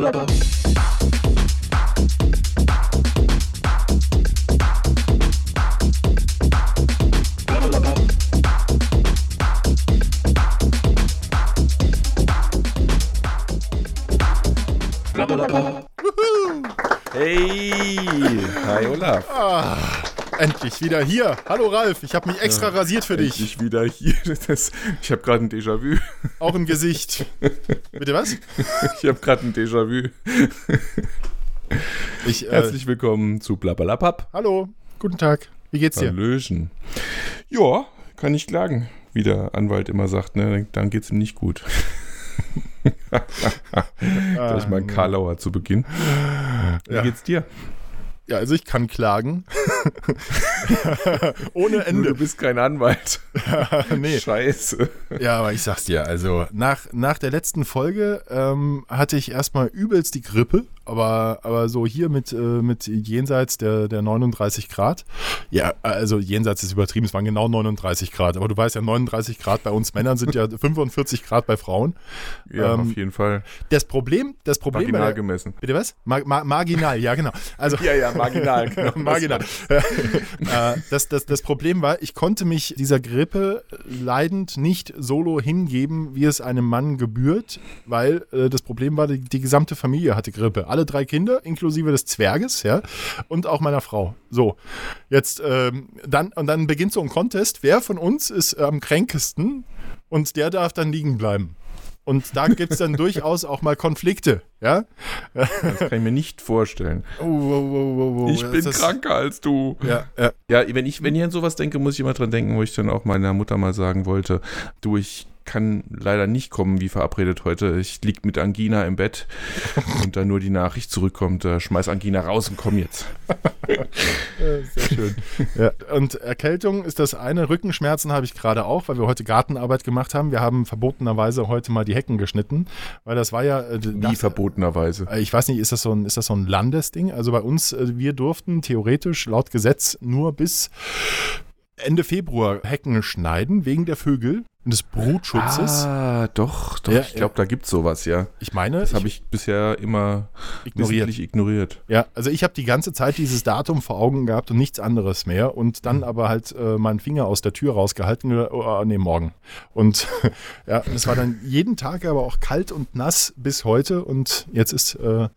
Solo. Endlich wieder hier. Hallo Ralf, ich habe mich extra rasiert für dich. Endlich wieder hier. Das, ich habe gerade ein Déjà-vu. Auch im Gesicht. Bitte was? Ich habe gerade ein Déjà-vu. Ich, äh, Herzlich willkommen zu Blablabab. hallo, guten Tag. Wie geht's dir? Hallöchen. Ja, kann ich klagen. Wie der Anwalt immer sagt, ne, dann geht's ihm nicht gut. Gleich mal ein Karlauer zu Beginn. Wie Ja. geht's dir? Ja, also ich kann klagen. Ohne Ende. du bist kein Anwalt. nee. Scheiße. Ja, aber ich sag's dir, also nach, nach der letzten Folge ähm, hatte ich erstmal übelst die Grippe, aber, aber so hier mit, äh, mit jenseits der, der 39 Grad. Ja, also jenseits ist übertrieben, es waren genau 39 Grad, aber du weißt ja, 39 Grad bei uns Männern sind ja 45 Grad bei Frauen. Ja, Ähm, auf jeden Fall. Das Problem, das Problem Marginal der, gemessen. Bitte was? Ma ma marginal, ja genau. Also Ja, ja, marginal. Genau. marginal. Äh, das, das, das Problem war, ich konnte mich dieser Grippe leidend nicht solo hingeben, wie es einem Mann gebührt, weil äh, das Problem war, die, die gesamte Familie hatte Grippe. Alle drei Kinder, inklusive des Zwerges, ja, und auch meiner Frau. So, jetzt ähm, dann und dann beginnt so ein Contest. Wer von uns ist am kränkesten? Und der darf dann liegen bleiben. Und da gibt es dann durchaus auch mal Konflikte, ja? Das kann ich mir nicht vorstellen. Oh, oh, oh, oh, oh. Ich bin Das- kranker als du. Ja, ja. Ja, wenn ich, wenn ich an sowas denke, muss ich immer dran denken, wo ich dann auch meiner Mutter mal sagen wollte, du, ich kann leider nicht kommen, wie verabredet heute. Ich lieg mit Angina im Bett und dann nur die Nachricht zurückkommt, äh, schmeiß Angina raus und komm jetzt. Äh, Sehr schön. ja. Und Erkältung ist das eine. Rückenschmerzen habe ich gerade auch, weil wir heute Gartenarbeit gemacht haben. Wir haben verbotenerweise heute mal die Hecken geschnitten, weil das war ja. Äh, Wie nach- verbotenerweise. äh, ich weiß nicht, ist das, so ein, ist das so ein Landesding? Also bei uns, äh, wir durften theoretisch laut Gesetz nur bis Ende Februar Hecken schneiden, wegen der Vögel und des Brutschutzes. Ah, doch, doch. Ja, ich glaube, da gibt's sowas, ja. Ich meine, Das habe ich bisher immer ignoriert. ignoriert. Ja, also ich habe die ganze Zeit dieses Datum vor Augen gehabt und nichts anderes mehr und dann aber halt äh, meinen Finger aus der Tür rausgehalten, äh, oh, nee, morgen. Und ja, es war dann jeden Tag aber auch kalt und nass bis heute und jetzt ist äh,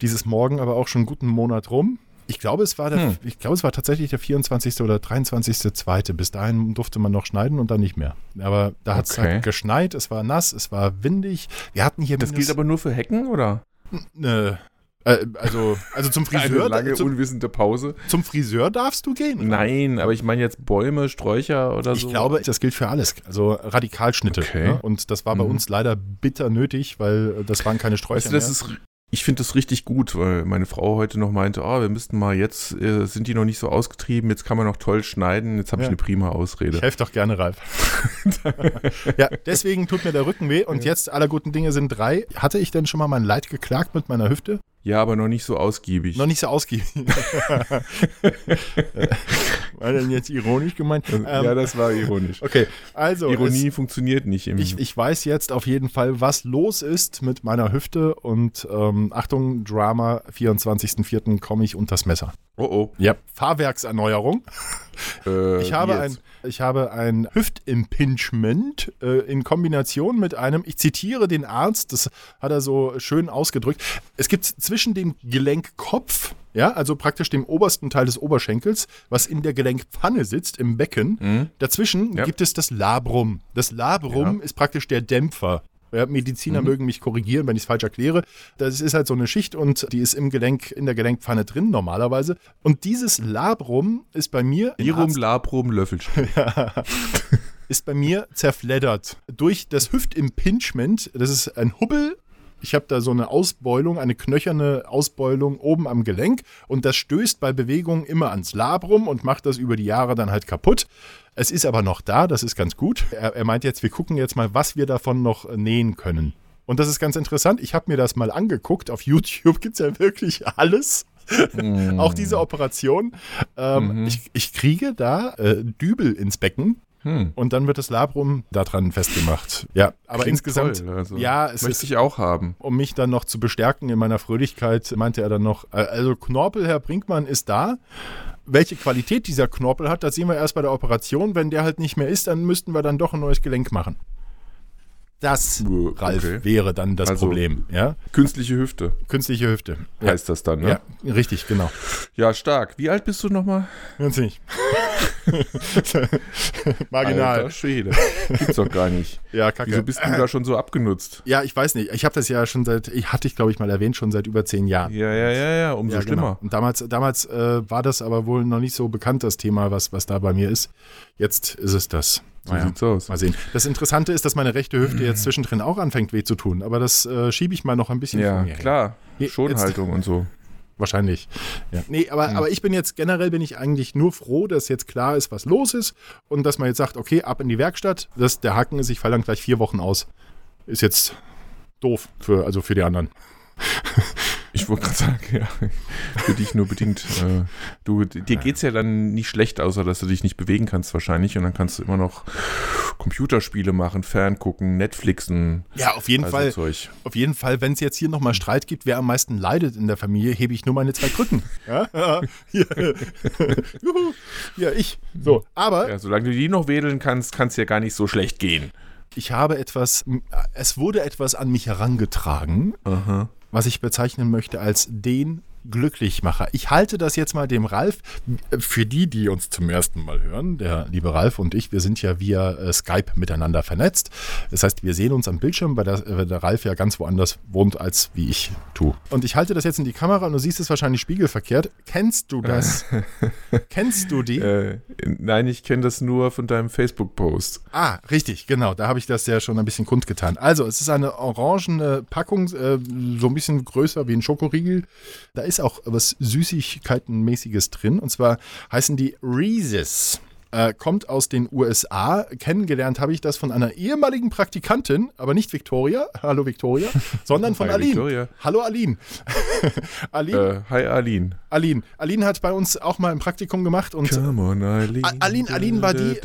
dieses Morgen aber auch schon einen guten Monat rum. Ich glaube, es war der, Hm. ich glaube, es war tatsächlich der 24. oder 23.2. Bis dahin durfte man noch schneiden und dann nicht mehr. Aber da hat es Okay. halt geschneit, es war nass, es war windig. Wir hatten hier Das gilt aber nur für Hecken, oder? äh, äh, also, also zum Friseur, Eine lange, zum, unwissende Pause. zum Friseur darfst du gehen. Nein, aber ich meine jetzt Bäume, Sträucher oder Ich so. glaube, das gilt für alles. Also Radikalschnitte. Okay. Ne? Und das war bei Mhm. uns leider bitter nötig, weil äh, das waren keine Sträucher Weißt du, das mehr. ist, ich finde das richtig gut, weil meine Frau heute noch meinte, oh, wir müssten mal jetzt, äh, sind die noch nicht so ausgetrieben, jetzt kann man noch toll schneiden, jetzt habe Ja. ich eine prima ich Ausrede. helfe doch gerne, Ralf. ja, deswegen tut mir der Rücken weh. Und jetzt aller guten Dinge sind drei. Hatte ich denn schon mal mein Leid geklagt mit meiner Hüfte? Ja, aber noch nicht so ausgiebig. Noch nicht so ausgiebig. war denn jetzt ironisch gemeint? Ähm, ja, das war ironisch. okay, also. Ironie funktioniert nicht im. Ich, ich weiß jetzt auf jeden Fall, was los ist mit meiner Hüfte und ähm, Achtung, Drama, 24.04. komme ich unters Messer. oh oh. Ja, Fahrwerkserneuerung. Äh, Ich habe ein, jetzt? Ich habe ein Hüftimpingement äh, in Kombination mit einem, ich zitiere den Arzt, das hat er so schön ausgedrückt. Es gibt zwischen dem Gelenkkopf, ja, also praktisch dem obersten Teil des Oberschenkels, was in der Gelenkpfanne sitzt, im Becken, Hm? dazwischen Ja. gibt es das Labrum. Das Labrum ist praktisch der Dämpfer. Ja, Mediziner Mhm. mögen mich korrigieren, wenn ich es falsch erkläre. Das ist halt so eine Schicht und die ist im Gelenk, in der Gelenkpfanne drin normalerweise. Und dieses Labrum ist bei mir Lirum, Arzt- Labrum, Löffelstiel. ist bei mir zerfleddert. Durch das Hüftimpingement, das ist ein Hubbel. Ich habe da so eine Ausbeulung, eine knöcherne Ausbeulung oben am Gelenk und das stößt bei Bewegung immer ans Labrum und macht das über die Jahre dann halt kaputt. Es ist aber noch da, das ist ganz gut. Er, er meint jetzt, wir gucken jetzt mal, was wir davon noch äh, nähen können. Und das ist ganz interessant. Ich habe mir das mal angeguckt. Auf YouTube gibt es ja wirklich alles. Auch diese Operation. Ähm, ich, ich kriege da äh, Dübel ins Becken. Hm. und dann wird das Labrum daran festgemacht. Ja, aber Klingt insgesamt, toll, also ja, es möchte ist, ich auch haben. um mich dann noch zu bestärken in meiner Fröhlichkeit, meinte er dann noch, äh, also Knorpel, Herr Brinkmann, ist da. Welche Qualität dieser Knorpel hat, das sehen wir erst bei der Operation. Wenn der halt nicht mehr ist, dann müssten wir dann doch ein neues Gelenk machen. Das, Ralf, okay. wäre dann das Also- Problem. Ja? Künstliche Hüfte Künstliche Hüfte. Ja. heißt das dann, ne? ja, richtig, genau. Ja, stark. Wie alt bist du nochmal? Ganz nicht. Marginal. Alter Schwede. Gibt's doch gar nicht. Ja, kacke. Wieso bist du da schon so abgenutzt? Ja, ich weiß nicht. Ich habe das ja schon seit, ich hatte ich glaube ich mal erwähnt, schon seit über zehn Jahren. Ja, ja, ja, ja, umso ja, schlimmer. Genau. Und damals, damals äh, war das aber wohl noch nicht so bekannt, das Thema, was, was da bei mir ist. Jetzt ist es das. So Naja, sieht's aus. Mal sehen. Das Interessante ist, dass meine rechte Hüfte jetzt zwischendrin auch anfängt weh zu tun, aber das äh, schiebe ich mal noch ein bisschen Ja, vor mir her. klar. Hier, Schonhaltung und so. Wahrscheinlich. Ja. Nee, aber, aber ich bin jetzt generell bin ich eigentlich nur froh, dass jetzt klar ist, was los ist und dass man jetzt sagt, okay, ab in die Werkstatt. Das, der Haken ist, ich falle dann gleich vier Wochen aus. Ist jetzt doof für, also für die anderen. Ich wollte gerade sagen, ja, für dich nur bedingt. Äh, du, dir geht's ja dann nicht schlecht, außer dass du dich nicht bewegen kannst wahrscheinlich. Und dann kannst du immer noch Computerspiele machen, Ferngucken, Netflixen, Ja, auf jeden also Fall. Zeug. Auf jeden Fall, wenn es jetzt hier nochmal Streit gibt, wer am meisten leidet in der Familie, hebe ich nur meine zwei Krücken. Ja, ja. Juhu. ja ich. So, aber Ja, solange du die noch wedeln kannst, kann es ja gar nicht so schlecht gehen. ich habe etwas, es wurde etwas an mich herangetragen, Aha. Was ich bezeichnen möchte als den Glücklichmacher. Ich halte das jetzt mal dem Ralf, für die, die uns zum ersten Mal hören, der liebe Ralf und ich, wir sind ja via äh, Skype miteinander vernetzt. Das heißt, wir sehen uns am Bildschirm, weil der, weil der Ralf ja ganz woanders wohnt, als wie ich tue. Und ich halte das jetzt in die Kamera und du siehst es wahrscheinlich spiegelverkehrt. Kennst du das? Kennst du die? Äh, nein, ich kenne das nur von deinem Facebook-Post. Ah, richtig, genau. Da habe ich das ja schon ein bisschen kundgetan. Also, es ist eine orangene Packung, äh, so ein bisschen größer wie ein Schokoriegel. Da ist auch was Süßigkeitenmäßiges drin. Und zwar heißen die Reese's. Äh, kommt aus den USA. Kennengelernt habe ich das von einer ehemaligen Praktikantin, aber nicht Victoria, hallo Victoria, sondern von Hi, Aline. Victoria. Hallo Aline. Aline, Äh, hi, Aline. Aline. Aline hat bei uns auch mal ein Praktikum gemacht und Come on, Aline. Aline- Aline war die-.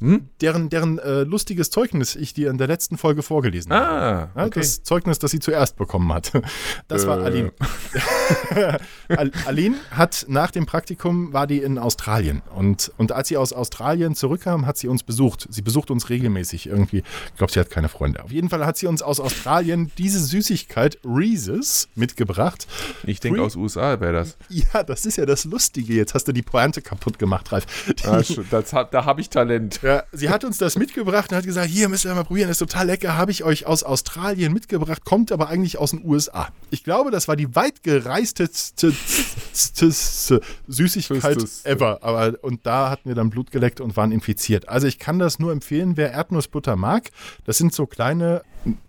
Hm? deren, deren äh, lustiges Zeugnis ich dir in der letzten Folge vorgelesen habe. Ah, Ja, okay. Das Zeugnis, das sie zuerst bekommen hat. Das war Äh. Aline. Al- Aline hat nach dem Praktikum war die in Australien und, und als sie aus Australien zurückkam, hat sie uns besucht. Sie besucht uns regelmäßig irgendwie. Ich glaube, sie hat keine Freunde. Auf jeden Fall hat sie uns aus Australien diese Süßigkeit Reese's mitgebracht. Ich denke, aus USA wäre das. Ja, das ist ja das Lustige. Jetzt hast du die Pointe kaputt gemacht, Ralf. Ah, das da habe ich Talent. Ja, sie hat uns das mitgebracht und hat gesagt, hier müsst ihr mal probieren, das ist total lecker, habe ich euch aus Australien mitgebracht, kommt aber eigentlich aus den USA. Ich glaube, das war die weitgereisteste Süßigkeit ever. Aber, und da hatten wir dann Blut geleckt und waren infiziert. Also ich kann das nur empfehlen, wer Erdnussbutter mag. Das sind so kleine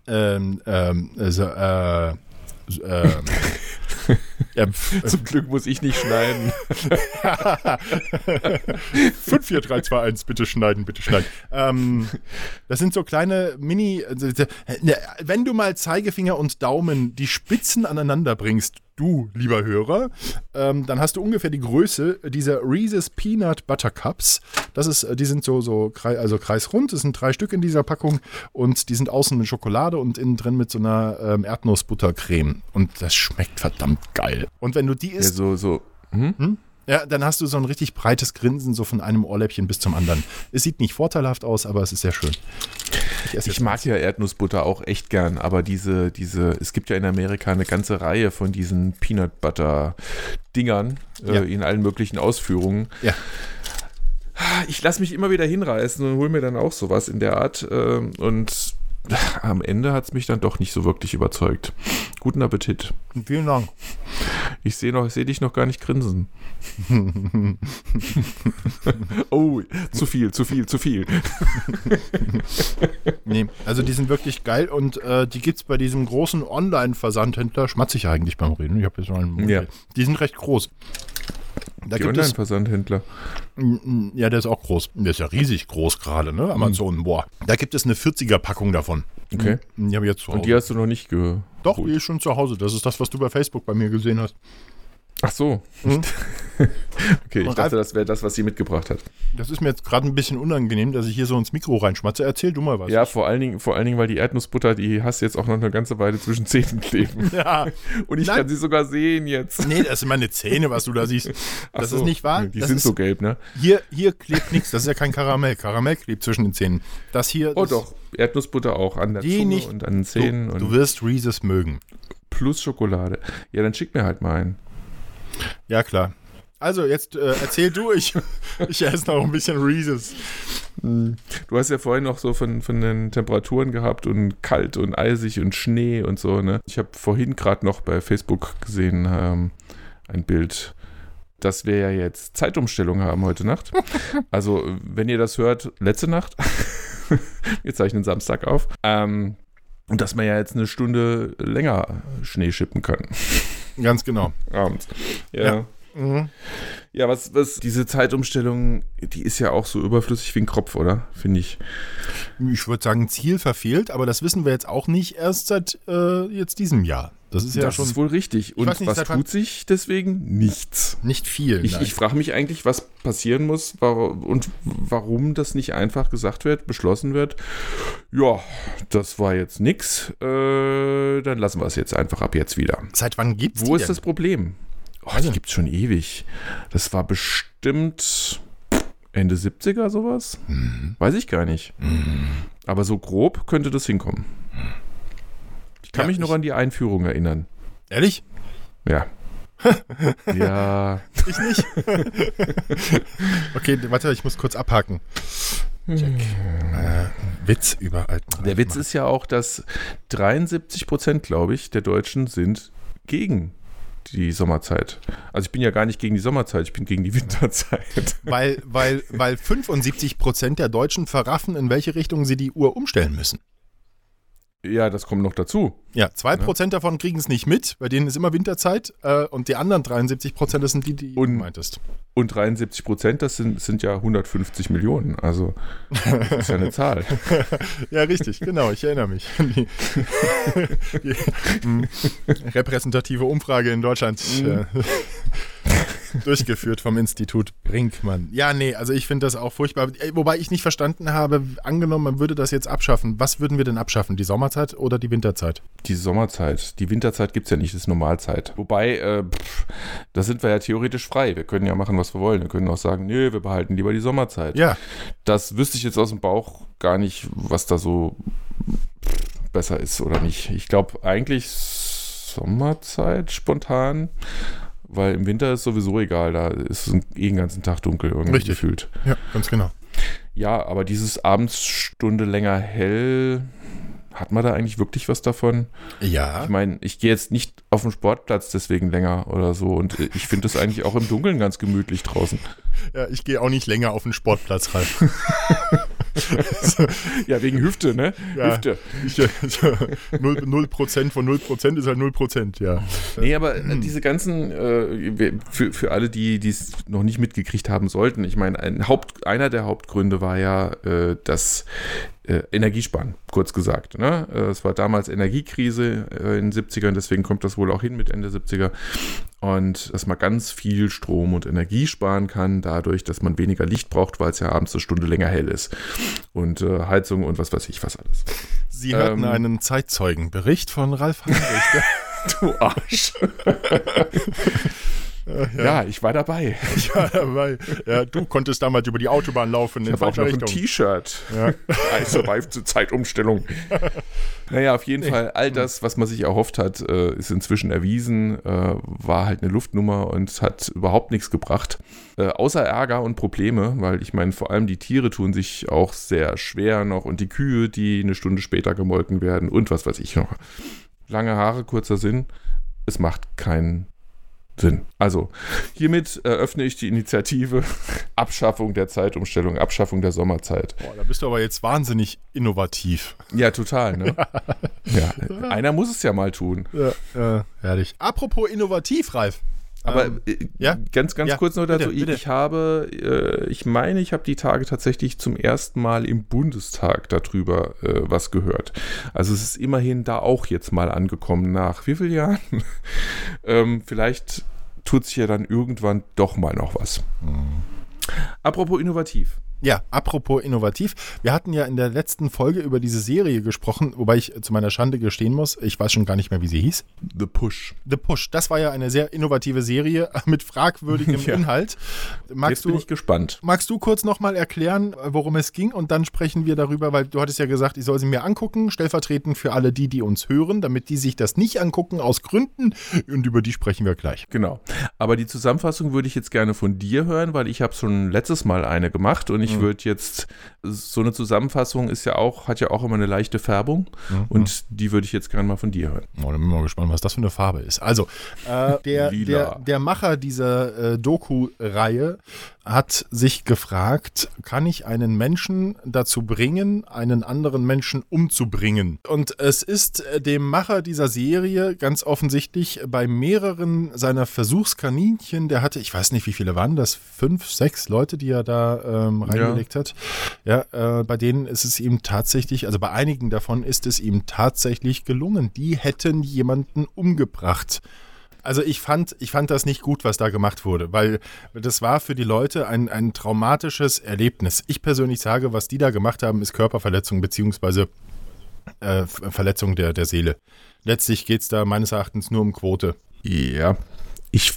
ähm, ähm, so, äh, ähm, Zum Glück muss ich nicht schneiden. 5, 4, 3, 2, 1, bitte schneiden, bitte schneiden. Ähm, das sind so kleine Mini. also, äh, Wenn du mal Zeigefinger und Daumen die Spitzen aneinander bringst, du, lieber Hörer, ähm, dann hast du ungefähr die Größe dieser Reese's Peanut Butter Cups. Das ist, äh, die sind so, so also kreisrund, es sind drei Stück in dieser Packung und die sind außen mit Schokolade und innen drin mit so einer ähm, Erdnussbuttercreme. Und das schmeckt verdammt geil. Und wenn du die Ja, isst, so, so. Hm? ja, dann hast du so ein richtig breites Grinsen, so von einem Ohrläppchen bis zum anderen. Es sieht nicht vorteilhaft aus, aber es ist sehr schön. Ich Ich mag ja Erdnussbutter auch echt gern, aber diese, diese, es gibt ja in Amerika eine ganze Reihe von diesen Peanut Butter Dingern Ja. äh, in allen möglichen Ausführungen. Ja. Ich lasse mich immer wieder hinreißen und hole mir dann auch sowas in der Art ähm, und am Ende hat es mich dann doch nicht so wirklich überzeugt. Guten Appetit. Vielen Dank. Ich sehe noch, ich sehe dich noch gar nicht grinsen. oh, zu viel, zu viel, zu viel. Nee, also die sind wirklich geil und äh, die gibt es bei diesem großen Online-Versandhändler. Schmatze ich eigentlich beim Reden? Ich habe jetzt noch einen Mund. Ja. Die sind recht groß. Da Die gibt es, Online-Versandhändler. Ja, der ist auch groß. Der ist ja riesig groß gerade, ne? Amazon, boah. Da gibt es eine 40er-Packung davon. Okay. Die habe ich jetzt zu Und Hause. die hast du noch nicht ge. Doch, die ist schon zu Hause. Das ist das, was du bei Facebook bei mir gesehen hast. Ach so. Mhm. okay, ich dachte, das wäre das, was sie mitgebracht hat. Das ist mir jetzt gerade ein bisschen unangenehm, dass ich hier so ins Mikro reinschmatze. Erzähl du mal was. Ja, vor allen, Dingen, vor allen Dingen, weil die Erdnussbutter, die hast du jetzt auch noch eine ganze Weile zwischen Zähnen kleben. Ja. Und ich Nein. kann sie sogar sehen jetzt. Nee, das sind meine Zähne, was du da siehst. Das so. ist nicht wahr. Die das sind ist, so gelb, ne? Hier, hier klebt nichts. Das ist ja kein Karamell. Karamell klebt zwischen den Zähnen. Das hier. Oh das, doch, Erdnussbutter auch an der Zunge nicht- und an den Zähnen Du, und du wirst Reese's mögen. plus Schokolade. Ja, dann schick mir halt mal einen. Ja, klar. Also, jetzt äh, erzähl du. Ich, ich esse noch ein bisschen Reese's. Du hast ja vorhin noch so von, von den Temperaturen gehabt und kalt und eisig und Schnee und so, ne? Ich habe vorhin gerade noch bei Facebook gesehen, ähm, ein Bild, dass wir ja jetzt Zeitumstellung haben heute Nacht. Also, wenn ihr das hört, letzte Nacht. wir zeichnen Samstag auf. Ähm, und dass man ja jetzt eine Stunde länger Schnee schippen kann. Ganz genau. Abends. Ja. Ja. Ja. Mhm. was, was, diese Zeitumstellung, die ist ja auch so überflüssig wie ein Kropf, oder? Finde ich. Ich würde sagen, Ziel verfehlt, aber das wissen wir jetzt auch nicht erst seit äh, jetzt diesem Jahr. Das ist ja das schon ist wohl richtig. Und nicht, was tut sich deswegen? Nichts. nicht viel. Ich, ich frage mich eigentlich, was passieren muss warum, und warum das nicht einfach gesagt wird, beschlossen wird. Ja, das war jetzt nix. Äh, dann lassen wir es jetzt einfach ab jetzt wieder. Seit wann gibt's Wo ist denn? das Problem? Oh, die gibt es schon ewig. Das war bestimmt Ende 70er sowas. Mhm. Weiß ich gar nicht. Aber so grob könnte das hinkommen. Ich kann Ja, mich noch an die Einführung erinnern. Ehrlich? Ja. ja. Ich nicht. okay, warte, ich muss kurz abhaken. Check. Äh, Witz über alten. Der Witz ist ja auch, dass 73 Prozent, glaube ich, der Deutschen sind gegen die Sommerzeit. Also ich bin ja gar nicht gegen die Sommerzeit, ich bin gegen die Winterzeit. Weil, weil, weil 75 Prozent der Deutschen verraffen, in welche Richtung sie die Uhr umstellen müssen. Ja, das kommt noch dazu. Ja, 2 Prozent davon kriegen es nicht mit, bei denen ist immer Winterzeit. Äh, und die anderen 73 Prozent, das sind die, die Und- du meintest. Und 73 Prozent, das sind, sind ja 150 Millionen. Also das ist ja eine Zahl. Ja, richtig, genau, ich erinnere mich. Die, die mh, repräsentative Umfrage in Deutschland äh, durchgeführt vom Institut Brinkmann. Ja, nee, also ich finde das auch furchtbar. Äh, Wobei ich nicht verstanden habe, angenommen, man würde das jetzt abschaffen. Was würden wir denn abschaffen? Die Sommerzeit oder die Winterzeit? Die Sommerzeit, die Winterzeit gibt es ja nicht, das ist Normalzeit. Wobei, äh, pff, da sind wir ja theoretisch frei. Wir können ja machen, was wir wollen. Wir können auch sagen, nö, wir behalten lieber die Sommerzeit. Ja, Das wüsste ich jetzt aus dem Bauch gar nicht, was da so besser ist oder nicht. Ich glaube eigentlich Sommerzeit spontan, weil im Winter ist sowieso egal, da ist es eh den ganzen Tag dunkel irgendwie Richtig. gefühlt. ja, ganz genau. Ja, aber dieses abends Stunde länger hell, hat man da eigentlich wirklich was davon? Ja, Ich meine, ich gehe jetzt nicht auf den Sportplatz deswegen länger oder so und ich finde das eigentlich auch im Dunkeln ganz gemütlich draußen. ja ich gehe auch nicht länger auf den Sportplatz rein. Ja, wegen Hüfte, ne? Ja. Hüfte. Ich, also, 0%, 0 von 0% ist halt 0%, ja. Nee, aber äh, diese ganzen, äh, für, für alle, die es noch nicht mitgekriegt haben sollten, ich meine, ein Haupt, einer der Hauptgründe war ja äh, das äh, Energiesparen, kurz gesagt. Ne? Äh, es war damals Energiekrise äh, in den 70ern, deswegen kommt das wohl auch hin mit Ende 70er. Und dass man ganz viel Strom und Energie sparen kann, dadurch, dass man weniger Licht braucht, weil es ja abends eine Stunde länger hell ist. Und äh, Heizung und was weiß ich was alles. Sie Ähm. einen Zeitzeugenbericht von Ralf Heinrich. Du Arsch. ja. ich war dabei. Ich war dabei. Ja, du konntest damals über die Autobahn laufen in Ich habe auch noch ein. T-Shirt. Ja. I survived zur Zeitumstellung. naja, auf jeden Fall, all das, was man sich erhofft hat, äh, ist inzwischen erwiesen, äh, war halt eine Luftnummer und hat überhaupt nichts gebracht. Äh, außer Ärger und Probleme, weil ich meine, vor allem die Tiere tun sich auch sehr schwer noch und die Kühe, die eine Stunde später gemolken werden und was weiß ich noch. Lange Haare, kurzer Sinn. Es macht keinen Sinn. Also, hiermit eröffne ich die Initiative Abschaffung der Zeitumstellung, Abschaffung der Sommerzeit. Boah, da bist du aber jetzt wahnsinnig innovativ. Ja, total, ne? ja, einer muss es ja mal tun. Ja, ja, herrlich. Apropos innovativ, Ralf. Aber Ähm, äh, ja? ganz, ganz Ja, kurz noch dazu. bitte, bitte. Ich habe, äh, ich meine, ich habe die Tage tatsächlich zum ersten Mal im Bundestag darüber äh, was gehört. Also es ist immerhin da auch jetzt mal angekommen nach wie vielen Jahren? ähm, vielleicht tut sich ja dann irgendwann doch mal noch was. Mhm. Apropos innovativ. Ja, apropos innovativ. Wir hatten ja in der letzten Folge über diese Serie gesprochen, wobei ich zu meiner Schande gestehen muss, ich weiß schon gar nicht mehr, wie sie hieß. The Push. The Push. Das war ja eine sehr innovative Serie mit fragwürdigem ja. Inhalt. Magst Jetzt bin du, ich gespannt. Magst du kurz nochmal erklären, worum es ging und dann sprechen wir darüber, weil du hattest ja gesagt, ich soll sie mir angucken, stellvertretend für alle die, die uns hören, damit die sich das nicht angucken aus Gründen und über die sprechen wir gleich. Genau. Aber die Zusammenfassung würde ich jetzt gerne von dir hören, weil ich habe schon letztes Mal eine gemacht und ich ich mhm. würde jetzt, so eine Zusammenfassung ist ja auch, hat ja auch immer eine leichte Färbung mhm. und die würde ich jetzt gerne mal von dir hören. Oh, dann bin ich mal gespannt, was das für eine Farbe ist. Also, äh, der, der, der Macher dieser äh, Doku-Reihe hat sich gefragt, kann ich einen Menschen dazu bringen, einen anderen Menschen umzubringen? Und es ist äh, dem Macher dieser Serie ganz offensichtlich bei mehreren seiner Versuchskaninchen, der hatte, ich weiß nicht, wie viele waren das, fünf, sechs Leute, die er da ähm, reingelegt ja. hat. Ja, äh, bei denen ist es ihm tatsächlich, also bei einigen davon ist es ihm tatsächlich gelungen. Die hätten jemanden umgebracht. Also ich fand, ich fand das nicht gut, was da gemacht wurde, weil das war für die Leute ein, ein traumatisches Erlebnis. Ich persönlich sage, was die da gemacht haben, ist Körperverletzung beziehungsweise äh, Verletzung der, der Seele. Letztlich geht es da meines Erachtens nur um Quote. Ja, ich,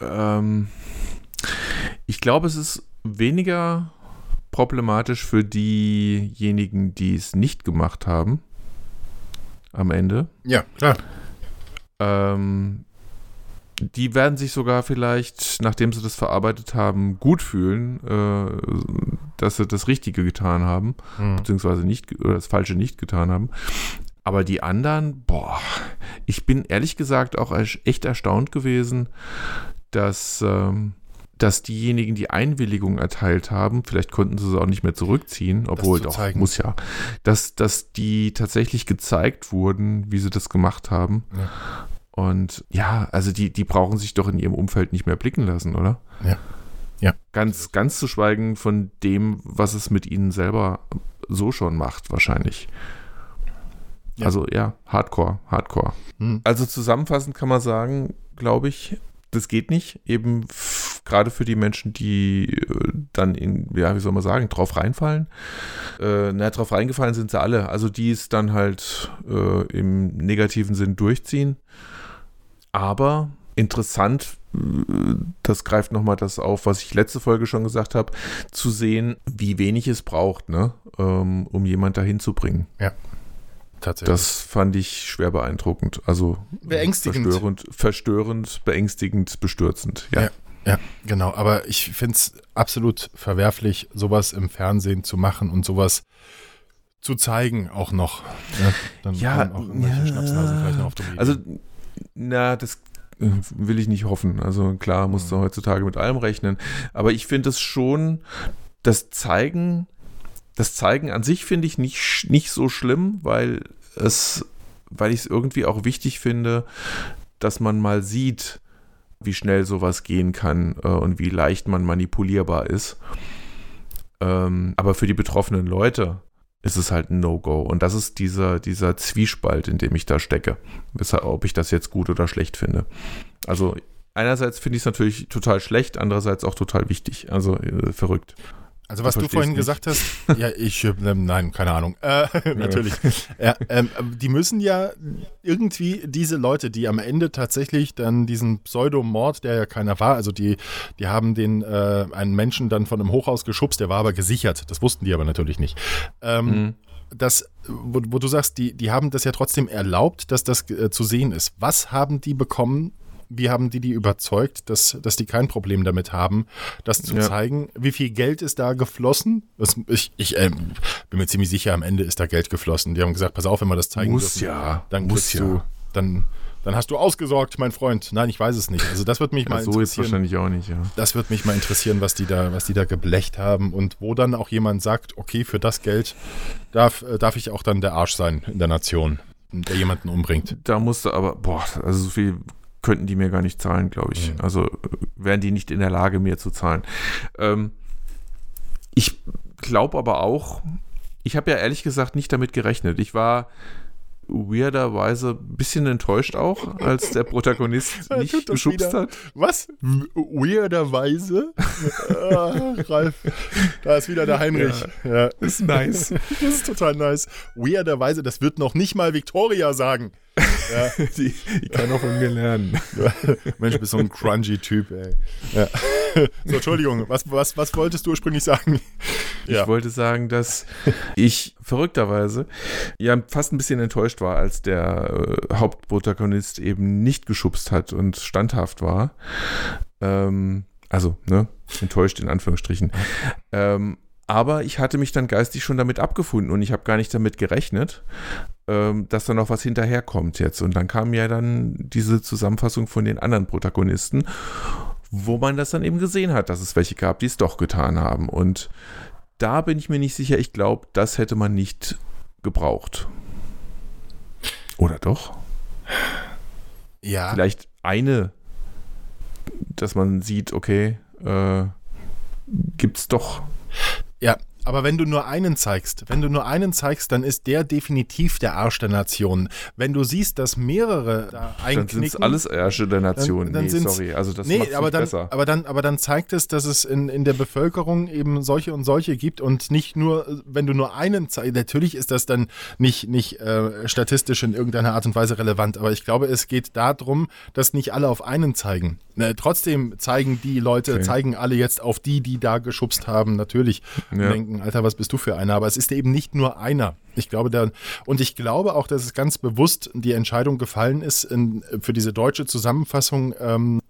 ähm, ich glaube, es ist weniger problematisch für diejenigen, die es nicht gemacht haben. Am Ende. Ja, klar. Ähm, die werden sich sogar vielleicht, nachdem sie das verarbeitet haben, gut fühlen, äh, dass sie das Richtige getan haben, mhm. beziehungsweise nicht oder das Falsche nicht getan haben. Aber die anderen, boah, ich bin ehrlich gesagt auch echt erstaunt gewesen, dass ähm, dass diejenigen, die Einwilligung erteilt haben, vielleicht konnten sie es auch nicht mehr zurückziehen, obwohl doch, zeigen. muss ja, dass, dass die tatsächlich gezeigt wurden, wie sie das gemacht haben. Ja. Und ja, also die, die brauchen sich doch in ihrem Umfeld nicht mehr blicken lassen, oder? Ja. Ja. Ganz, ganz zu schweigen von dem, was es mit ihnen selber so schon macht, wahrscheinlich. Ja. Also ja, Hardcore, Hardcore. Hm. Also zusammenfassend kann man sagen, glaube ich, das geht nicht. Eben gerade für die Menschen, die äh, dann in, ja, wie soll man sagen, drauf reinfallen. Äh, na, drauf reingefallen sind sie alle. Also die es dann halt äh, im negativen Sinn durchziehen. Aber interessant, äh, das greift nochmal das auf, was ich letzte Folge schon gesagt habe, zu sehen, wie wenig es braucht, ne, ähm, um jemand dahin zu bringen. Ja. Tatsächlich. Das fand ich schwer beeindruckend. Also beängstigend. Verstörend, verstörend beängstigend, bestürzend. Ja. ja. Ja, genau. Aber ich finde es absolut verwerflich, sowas im Fernsehen zu machen und sowas zu zeigen auch noch. Ja, dann ja, auch ja. Schnapsnasen vielleicht noch auf die Also, na, das äh, will ich nicht hoffen. Also klar, musst du heutzutage mit allem rechnen. Aber ich finde es schon, das Zeigen das Zeigen an sich finde ich nicht, nicht so schlimm, weil es, weil ich es irgendwie auch wichtig finde, dass man mal sieht, wie schnell sowas gehen kann äh, und wie leicht man manipulierbar ist. Ähm, aber für die betroffenen Leute ist es halt ein No-Go. Und das ist dieser, dieser Zwiespalt, in dem ich da stecke. Weshalb, ob ich das jetzt gut oder schlecht finde. Also einerseits finde ich es natürlich total schlecht, andererseits auch total wichtig. Also äh, verrückt. Also was du vorhin nicht. gesagt hast, ja, ich, äh, nein, keine Ahnung, äh, natürlich. Ja, ähm, die müssen ja irgendwie diese Leute, die am Ende tatsächlich dann diesen Pseudomord, der ja keiner war, also die, die haben den äh, einen Menschen dann von einem Hochhaus geschubst, der war aber gesichert, das wussten die aber natürlich nicht. Ähm, mhm. Das, wo, wo, du sagst, die, die haben das ja trotzdem erlaubt, dass das äh, zu sehen ist. Was haben die bekommen wie haben die die überzeugt, dass, dass die kein Problem damit haben, das zu ja. zeigen? Wie viel Geld ist da geflossen? Das, ich ich äh, bin mir ziemlich sicher, am Ende ist da Geld geflossen. Die haben gesagt, pass auf, wenn wir das zeigen Muss dürfen, ja. dann Muss ja. du, dann, dann hast du ausgesorgt, mein Freund. Nein, ich weiß es nicht. Also das wird mich mal so interessieren. So jetzt wahrscheinlich auch nicht, ja. Das wird mich mal interessieren, was die da, was die da geblecht haben und wo dann auch jemand sagt, okay, für das Geld darf, äh, darf ich auch dann der Arsch sein in der Nation der jemanden umbringt. Da musste aber, boah, also so viel könnten die mir gar nicht zahlen, glaube ich. Mhm. Also wären die nicht in der Lage, mir zu zahlen. Ähm, ich glaube aber auch, ich habe ja ehrlich gesagt nicht damit gerechnet. Ich war weirderweise ein bisschen enttäuscht auch, als der Protagonist nicht geschubst wieder. hat. Was? Weirderweise? ah, Ralf, da ist wieder der Heinrich. Ja. Ist nice. Das ist total nice. Weirderweise, das wird noch nicht mal Victoria sagen. die, die kann auch von mir lernen. Mensch, du bist so ein crunchy Typ, ey. Ja. So, Entschuldigung, was, was, was wolltest du ursprünglich sagen? Ich wollte sagen, dass ich verrückterweise ja fast ein bisschen enttäuscht war, als der äh, Hauptprotagonist eben nicht geschubst hat und standhaft war. Ähm, also, ne, enttäuscht in Anführungsstrichen. Ähm, aber ich hatte mich dann geistig schon damit abgefunden und ich habe gar nicht damit gerechnet, ähm, dass da noch was hinterherkommt jetzt. Und dann kam ja dann diese Zusammenfassung von den anderen Protagonisten, wo man das dann eben gesehen hat, dass es welche gab, die es doch getan haben. Und da bin ich mir nicht sicher. Ich glaube, das hätte man nicht gebraucht. Oder doch? Ja, Vielleicht eine, dass man sieht, okay, äh, gibt's doch. Ja. Aber wenn du nur einen zeigst, wenn du nur einen zeigst, dann ist der definitiv der Arsch der Nation. Wenn du siehst, dass mehrere da Dann sind es alles Ärsche der Nation. Dann- dann nee, sorry. Also das nee, aber dann, besser. aber dann, aber dann zeigt es, dass es in, in der Bevölkerung eben solche und solche gibt und nicht nur, wenn du nur einen zeigst, natürlich ist das dann nicht, nicht äh, statistisch in irgendeiner Art und Weise relevant, aber ich glaube, es geht darum, dass nicht alle auf einen zeigen. Ne, trotzdem zeigen die Leute, Okay. zeigen alle jetzt auf die, die da geschubst haben, natürlich. Ja. denken, Alter, was bist du für einer? Aber es ist eben nicht nur einer. Ich glaube, da, und ich glaube auch, dass es ganz bewusst die Entscheidung gefallen ist in, für diese deutsche Zusammenfassung, ähm,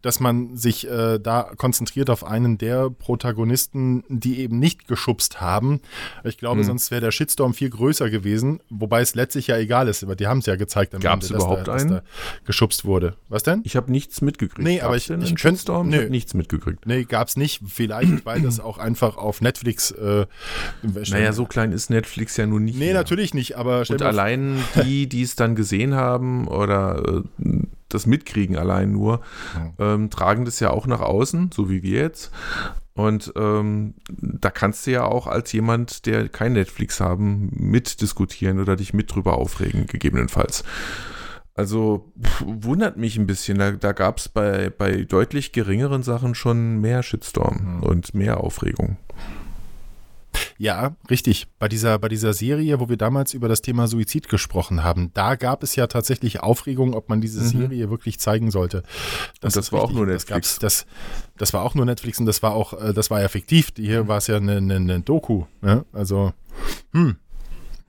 dass man sich äh, da konzentriert auf einen der Protagonisten, die eben nicht geschubst haben. Ich glaube, sonst wäre der Shitstorm viel größer gewesen, wobei es letztlich ja egal ist, aber die haben es ja gezeigt am Gab's Ende, dass überhaupt da, dass da geschubst wurde. Was denn? ich habe nichts mitgekriegt. Nee, aber Gab's ich- ich einen könnt- Shitstorm? nö. Ich hab nichts mitgekriegt. Nee, gab's nicht. Vielleicht, weil das auch einfach auf Netflix. Äh, Naja, so klein ist Netflix ja nun nicht. Nee, mehr. natürlich nicht, aber Und allein die, die es dann gesehen haben oder äh, das mitkriegen allein nur, ähm, tragen das ja auch nach außen, so wie wir jetzt. Und ähm, da kannst du ja auch als jemand, der kein Netflix haben, mitdiskutieren oder dich mit drüber aufregen, gegebenenfalls. Also pff, wundert mich ein bisschen. Da, da gab es bei, bei deutlich geringeren Sachen schon mehr Shitstorm und mehr Aufregung. Ja, richtig. Bei dieser, bei dieser Serie, wo wir damals über das Thema Suizid gesprochen haben, da gab es ja tatsächlich Aufregung, ob man diese Mhm. Serie wirklich zeigen sollte. Und das ist war auch richtig. nur Das, Netflix. gab's, das, das war auch nur Netflix und das war auch, äh, das war ja fiktiv. Mhm. Hier war es ja eine, eine, eine Doku. Ja? Also, hm.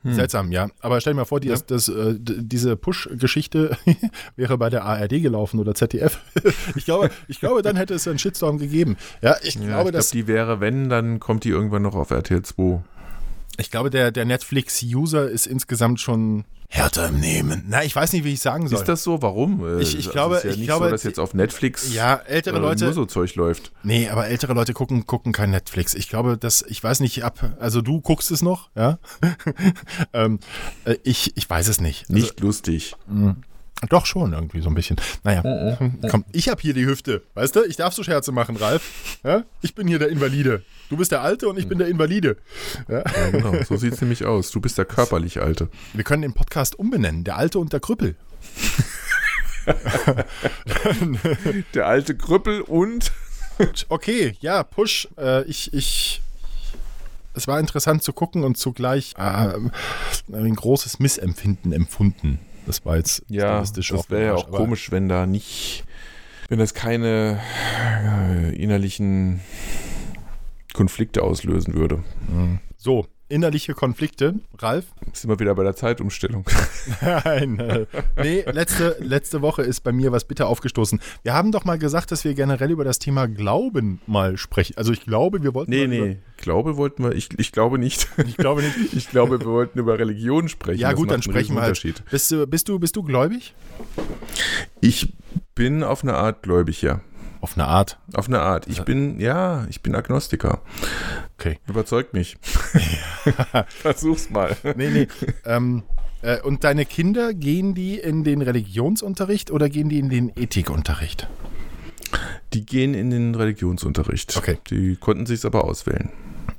Seltsam, ja. Aber stell dir mal vor, die, Ja. das, äh, diese Push-Geschichte wäre bei der ARD gelaufen oder ZDF. ich, glaube, ich glaube, dann hätte es einen Shitstorm gegeben. Ja, ich Ja, glaube, ich dass die wäre, wenn, dann kommt die irgendwann noch auf RTL 2. Ich glaube, der, der Netflix-User ist insgesamt schon härter im Nehmen. Na, ich weiß nicht, wie ich sagen soll. Ist das so? Warum? Äh, Ich- ich es glaube- ist ja ich nicht glaube, so, dass jetzt auf Netflix ja, ältere äh, Leute. nur so Zeug läuft. Nee, aber ältere Leute gucken, gucken kein Netflix. Ich glaube, dass, ich weiß nicht, ab, also du guckst es noch, ja? ähm, äh, ich, ich weiß es nicht. Also, Nicht lustig. Doch schon, irgendwie so ein bisschen. Naja, komm, ich hab hier die Hüfte, weißt du? Ich darf so Scherze machen, Ralf. Ja? Ich bin hier der Invalide. Du bist der Alte und ich bin der Invalide. Ja? Ja, genau. So sieht es nämlich aus. Du bist der körperlich Alte. Wir können den Podcast umbenennen, der Alte und der Krüppel. Der alte Krüppel und. Okay, ja, Push. Äh, ich, ich. Es war interessant zu gucken und zugleich äh, ein großes Missempfinden empfunden. Das war jetzt Ja, stilistisch das wäre ja auch komisch, wenn da nicht. Wenn das keine äh, innerlichen Konflikte auslösen würde. So, innerliche Konflikte. Ralf? Sind wir wieder bei der Zeitumstellung. Nein. Äh, nee, letzte, letzte Woche ist bei mir was bitter aufgestoßen. Wir haben doch mal gesagt, dass wir generell über das Thema Glauben mal sprechen. Also ich glaube, wir wollten. Nee, nee. Glaube wollten wir. Ich, ich glaube nicht. Ich glaube nicht. Ich glaube, wir wollten über Religion sprechen. Ja, Das gut, dann sprechen wir halt. Bist du, bist, du, bist du gläubig? Ich bin auf eine Art gläubig, ja. Auf eine Art. Auf eine Art. Ich bin, ja, ich bin Agnostiker. Okay. Überzeugt mich. Versuch's mal. Nee, nee. ähm, äh, und deine Kinder, gehen die in den Religionsunterricht oder gehen die in den Ethikunterricht? Die gehen in den Religionsunterricht. Okay. Die konnten sich's aber auswählen.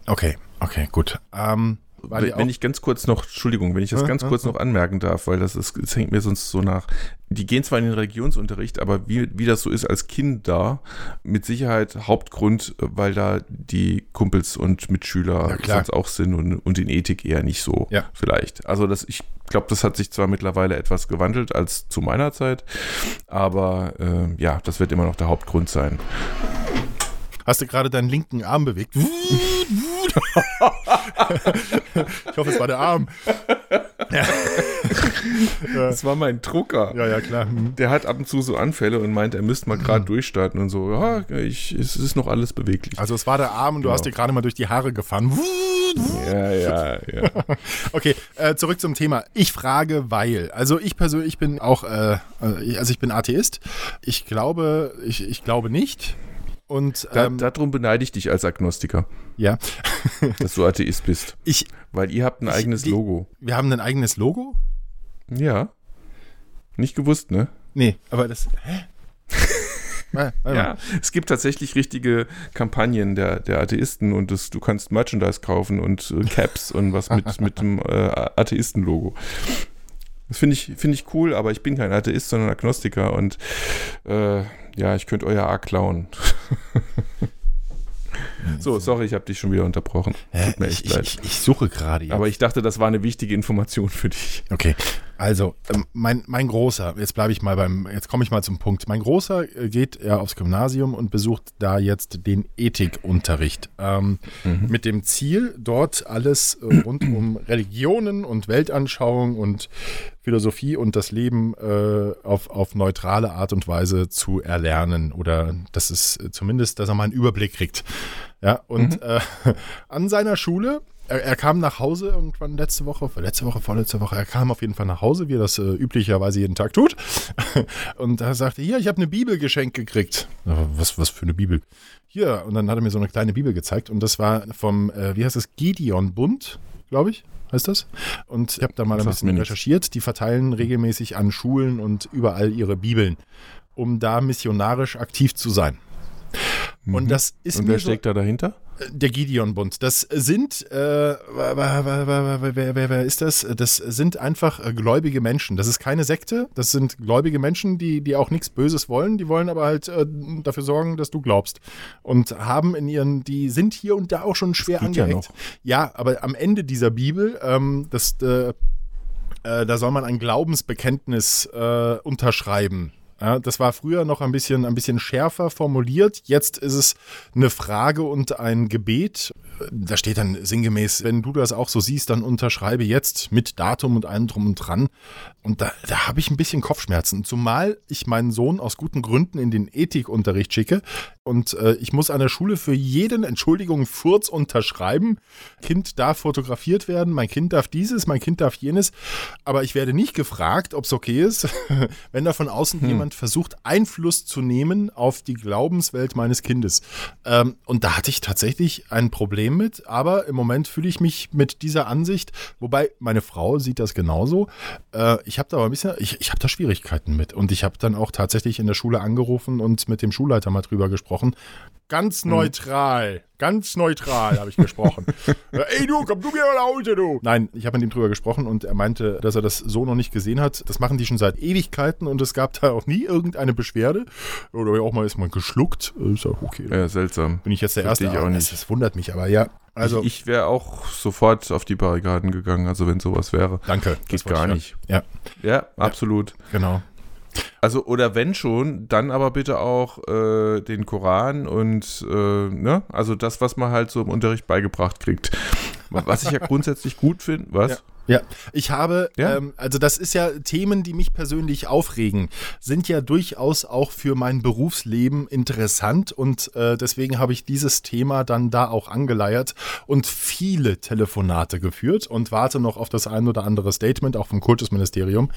Okay, okay, gut. Ähm, wenn ich ganz kurz noch, Entschuldigung, wenn ich das ja, ganz ja, kurz ja. noch anmerken darf, weil das, ist, das hängt mir sonst so nach. Die gehen zwar in den Religionsunterricht, aber wie, wie das so ist als Kind da, mit Sicherheit Hauptgrund, weil da die Kumpels und Mitschüler sonst auch sind und, und in Ethik eher nicht so vielleicht. Also das, ich glaube, das hat sich zwar mittlerweile etwas gewandelt als zu meiner Zeit, aber äh, ja, das wird immer noch der Hauptgrund sein. Hast du gerade deinen linken Arm bewegt? ich hoffe, es war der Arm. Ja. Das war mein Drucker. Ja, ja, klar. Mhm. Der hat ab und zu so Anfälle und meint, er müsste mal gerade mhm. durchstarten und so. Ja, ich, es ist noch alles beweglich. Also es war der Arm und du genau. hast dir gerade mal durch die Haare gefahren. Ja, ja, ja. okay, äh, zurück zum Thema. Ich frage, weil. Also ich persönlich bin auch, äh, äh also ich bin Atheist. Ich glaube, ich, ich glaube nicht. Und, ähm, da, darum beneide ich dich als Agnostiker. Ja. dass du Atheist bist. Ich, Weil ihr habt ein ich, eigenes die, Logo. Wir haben ein eigenes Logo? Ja. Nicht gewusst, ne? Nee, aber das. Hä? ja, es gibt tatsächlich richtige Kampagnen der, der Atheisten und das, du kannst Merchandise kaufen und äh, Caps und was mit, mit dem äh, Atheisten-Logo. Das finde ich, find ich cool, aber ich bin kein Atheist, sondern Agnostiker und äh, ja, ich könnte euer A klauen. So, sorry, ich habe dich schon wieder unterbrochen. Tut mir echt ich, leid. Ich, ich suche gerade. Aber ich dachte, das war eine wichtige Information für dich. Okay. Also, ähm, mein, mein Großer, jetzt bleibe ich mal beim, jetzt komme ich mal zum Punkt. Mein Großer äh, geht ja aufs Gymnasium und besucht da jetzt den Ethikunterricht. Ähm, mhm. Mit dem Ziel, dort alles äh, rund um Religionen und Weltanschauung und Philosophie und das Leben äh, auf, auf neutrale Art und Weise zu erlernen. Oder das ist zumindest, dass er mal einen Überblick kriegt. Ja, und mhm. äh, an seiner Schule er, er, kam nach Hause irgendwann letzte Woche, letzte Woche, vorletzte Woche. Er kam auf jeden Fall nach Hause, wie er das äh, üblicherweise jeden Tag tut. und er sagte, hier, ich habe eine Bibel geschenkt gekriegt. Was, was für eine Bibel? Hier. Und dann hat er mir so eine kleine Bibel gezeigt. Und das war vom, äh, wie heißt das, Gideon-Bund, glaube ich heißt das. Und ich habe da mal ein bisschen recherchiert. Die verteilen regelmäßig an Schulen und überall ihre Bibeln, um da missionarisch aktiv zu sein. Mhm. Und das ist Und wer steckt so, da dahinter? Der Gideon-Bund. Das sind, äh, wer, wer, wer, wer, ist das? Das sind einfach äh, gläubige Menschen. Das ist keine Sekte. Das sind gläubige Menschen, die, die auch nichts Böses wollen. Die wollen aber halt äh, dafür sorgen, dass du glaubst. Und haben in ihren, die sind hier und da auch schon schwer angehängt. Ja, ja, aber am Ende dieser Bibel, ähm, das, äh, äh, da soll man ein Glaubensbekenntnis äh, unterschreiben. Ja, das war früher noch ein bisschen, ein bisschen schärfer formuliert. Jetzt ist es eine Frage und ein Gebet. Da steht dann sinngemäß, wenn du das auch so siehst, dann unterschreibe jetzt mit Datum und allem drum und dran. Und da, da habe ich ein bisschen Kopfschmerzen. Zumal ich meinen Sohn aus guten Gründen in den Ethikunterricht schicke. Und äh, ich muss an der Schule für jeden, Entschuldigung, Furz unterschreiben. Kind darf fotografiert werden, mein Kind darf dieses, mein Kind darf jenes. Aber ich werde nicht gefragt, ob es okay ist, wenn da von außen hm. jemand versucht, Einfluss zu nehmen auf die Glaubenswelt meines Kindes. Ähm, und da hatte ich tatsächlich ein Problem mit. Aber im Moment fühle ich mich mit dieser Ansicht, wobei meine Frau sieht das genauso. Äh, ich habe da aber ein bisschen, ich, ich habe da Schwierigkeiten mit. Und ich habe dann auch tatsächlich in der Schule angerufen und mit dem Schulleiter mal drüber gesprochen. Ganz mhm. neutral, mhm. ganz neutral habe ich gesprochen. Ey du, komm du mir mal nach Hause, du. Nein, ich habe mit ihm drüber gesprochen und er meinte, dass er das so noch nicht gesehen hat. Das machen die schon seit Ewigkeiten und es gab da auch nie irgendeine Beschwerde. Oder auch mal ist man geschluckt. Ist auch okay. Ja, seltsam. Bin ich jetzt der Erste? Ich auch nicht. Das, das wundert mich aber, ja. Also, ich, ich wäre auch sofort auf die Barrikaden gegangen, also wenn sowas wäre. Danke. Geht gar nicht. Ja. Ja, absolut. Ja, genau. Also, oder wenn schon, dann aber bitte auch äh, den Koran und, äh, ne, also das, was man halt so im Unterricht beigebracht kriegt. Was ich ja grundsätzlich gut finde, was? Ja. Ja, ich habe, ja? Ähm, also das ist ja Themen, die mich persönlich aufregen, sind ja durchaus auch für mein Berufsleben interessant und äh, deswegen habe ich dieses Thema dann da auch angeleiert und viele Telefonate geführt und warte noch auf das ein oder andere Statement, auch vom Kultusministerium,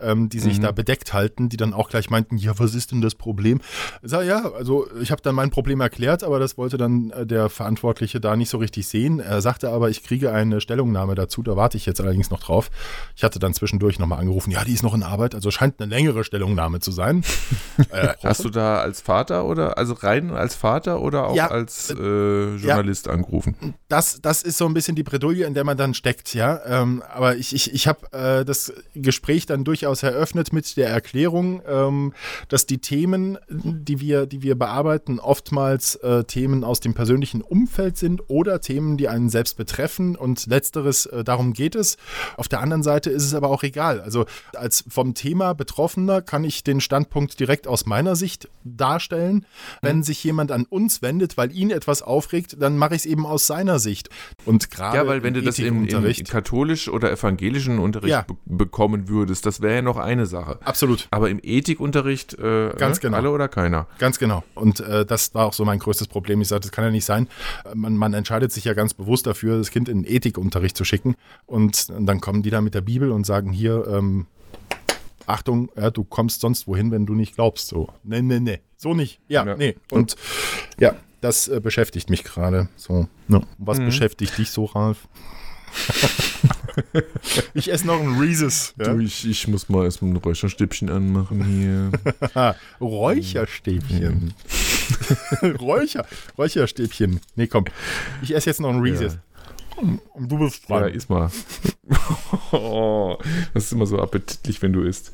ähm, die sich mhm. da bedeckt halten, die dann auch gleich meinten, ja, was ist denn das Problem? Ich sage, ja, also ich habe dann mein Problem erklärt, aber das wollte dann äh, der Verantwortliche da nicht so richtig sehen. Er sagte aber, ich kriege eine Stellungnahme dazu, da warte ich jetzt allerdings allerdings noch drauf. Ich hatte dann zwischendurch nochmal angerufen, ja, die ist noch in Arbeit, also scheint eine längere Stellungnahme zu sein. äh, Hast du da als Vater oder, also rein als Vater oder auch ja, als äh, Journalist ja, angerufen? Das, das ist so ein bisschen die Bredouille, in der man dann steckt, ja. Ähm, aber ich, ich, ich habe äh, das Gespräch dann durchaus eröffnet mit der Erklärung, ähm, dass die Themen, die wir, die wir bearbeiten, oftmals äh, Themen aus dem persönlichen Umfeld sind oder Themen, die einen selbst betreffen. Und letzteres, äh, darum geht es. Auf der anderen Seite ist es aber auch egal. Also als vom Thema Betroffener kann ich den Standpunkt direkt aus meiner Sicht darstellen. Wenn mhm. sich jemand an uns wendet, weil ihn etwas aufregt, dann mache ich es eben aus seiner Sicht. Und gerade ja, weil wenn du das im, im katholisch oder evangelischen Unterricht ja. bekommen würdest, das wäre ja noch eine Sache. Absolut. Aber im Ethikunterricht äh, Ganz genau. alle oder keiner. Ganz genau. Und äh, das war auch so mein größtes Problem. Ich sagte, das kann ja nicht sein. Man, man entscheidet sich ja ganz bewusst dafür, das Kind in den Ethikunterricht zu schicken. Und, und dann kommen die da mit der Bibel und sagen hier, ähm, Achtung, ja, du kommst sonst wohin, wenn du nicht glaubst. So, nee, nee, nee. So nicht. Ja, ja. nee. Und ja, das äh, beschäftigt mich gerade. So, no. Was mhm. beschäftigt dich so, Ralf? ich esse noch ein Reese's. Ja? Du, ich, ich, muss mal erstmal ein Räucherstäbchen anmachen hier. Räucherstäbchen. Räucher, Räucherstäbchen. Nee, komm. Ich esse jetzt noch ein Reese's. Und du bist dran. Ja, iss mal. oh, das ist immer so appetitlich, wenn du isst.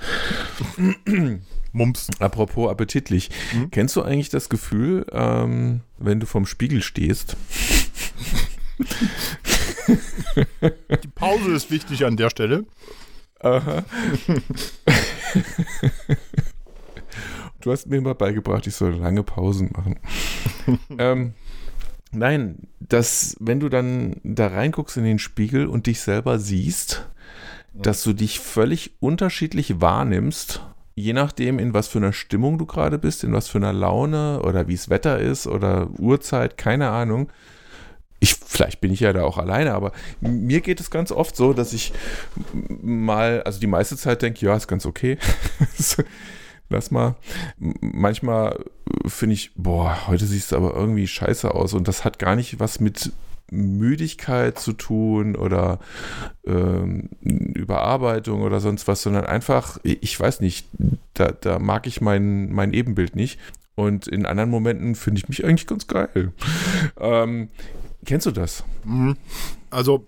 Mumps. Apropos appetitlich. Hm? Kennst du eigentlich das Gefühl, ähm, wenn du vorm Spiegel stehst? Die Pause ist wichtig an der Stelle. Aha. du hast mir immer beigebracht, ich soll lange Pausen machen. ähm, nein, dass wenn du dann da reinguckst in den Spiegel und dich selber siehst, dass du dich völlig unterschiedlich wahrnimmst, je nachdem, in was für einer Stimmung du gerade bist, in was für einer Laune oder wie es Wetter ist oder Uhrzeit, keine Ahnung ich, vielleicht bin ich ja da auch alleine, aber mir geht es ganz oft so, dass ich mal, also die meiste Zeit denke, ja, ist ganz okay. Lass mal. Manchmal finde ich, boah, heute siehst du aber irgendwie scheiße aus und das hat gar nicht was mit Müdigkeit zu tun oder ähm, Überarbeitung oder sonst was, sondern einfach, ich weiß nicht, da, da mag ich mein, mein Ebenbild nicht. Und in anderen Momenten finde ich mich eigentlich ganz geil. Ähm, Kennst du das? Mhm. Also,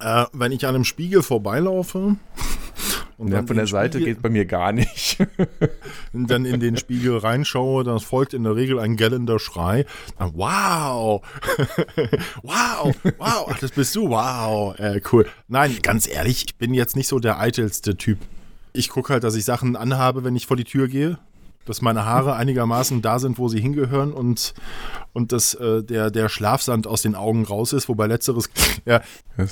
äh, wenn ich an einem Spiegel vorbeilaufe. Und ja, von der Seite Spiegel, geht bei mir gar nicht. und dann in den Spiegel reinschaue, dann folgt in der Regel ein gellender Schrei. Dann, wow! wow! Wow! Ach, das bist du! Wow! Äh, cool. Nein, ganz ehrlich, ich bin jetzt nicht so der eitelste Typ. Ich gucke halt, dass ich Sachen anhabe, wenn ich vor die Tür gehe dass meine Haare einigermaßen da sind, wo sie hingehören und, und dass äh, der, der Schlafsand aus den Augen raus ist, wobei letzteres, ja,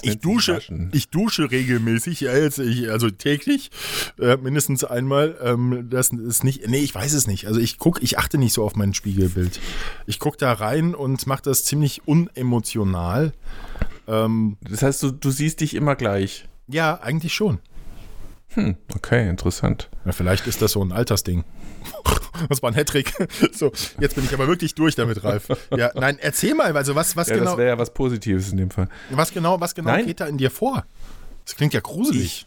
ich dusche, ich dusche regelmäßig, ja, jetzt, ich, also täglich, äh, mindestens einmal, ähm, das ist nicht, nee, ich weiß es nicht, also ich gucke, ich achte nicht so auf mein Spiegelbild. Ich gucke da rein und mache das ziemlich unemotional. Ähm, das heißt, du, du siehst dich immer gleich? Ja, eigentlich schon. Hm, okay, interessant. Ja, vielleicht ist das so ein Altersding. Das war ein Hattrick. So, jetzt bin ich aber wirklich durch damit, Ralf. Ja, nein, erzähl mal, also was, was ja, genau. Das wäre ja was Positives in dem Fall. Was genau, was genau geht da in dir vor? Das klingt ja gruselig. Ich,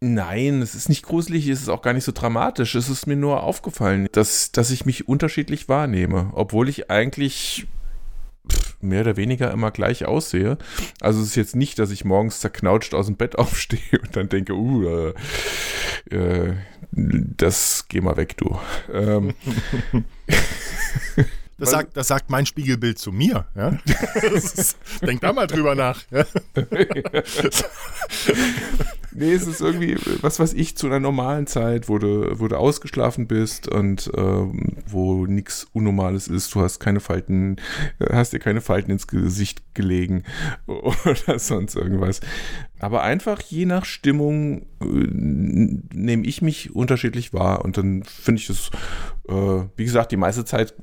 nein, es ist nicht gruselig, es ist auch gar nicht so dramatisch. Es ist mir nur aufgefallen, dass, dass ich mich unterschiedlich wahrnehme, obwohl ich eigentlich mehr oder weniger immer gleich aussehe. Also es ist jetzt nicht, dass ich morgens zerknautscht aus dem Bett aufstehe und dann denke, uh, äh, äh, das geh mal weg, du. Ähm, Das sagt, das sagt mein Spiegelbild zu mir. Ja? Ist, denk da mal drüber nach. Ja? nee, es ist irgendwie, was weiß ich, zu einer normalen Zeit, wo du, wo du ausgeschlafen bist und ähm, wo nichts Unnormales ist. Du hast keine Falten, hast dir keine Falten ins Gesicht gelegen oder sonst irgendwas. Aber einfach je nach Stimmung äh, nehme ich mich unterschiedlich wahr und dann finde ich das, äh, wie gesagt, die meiste Zeit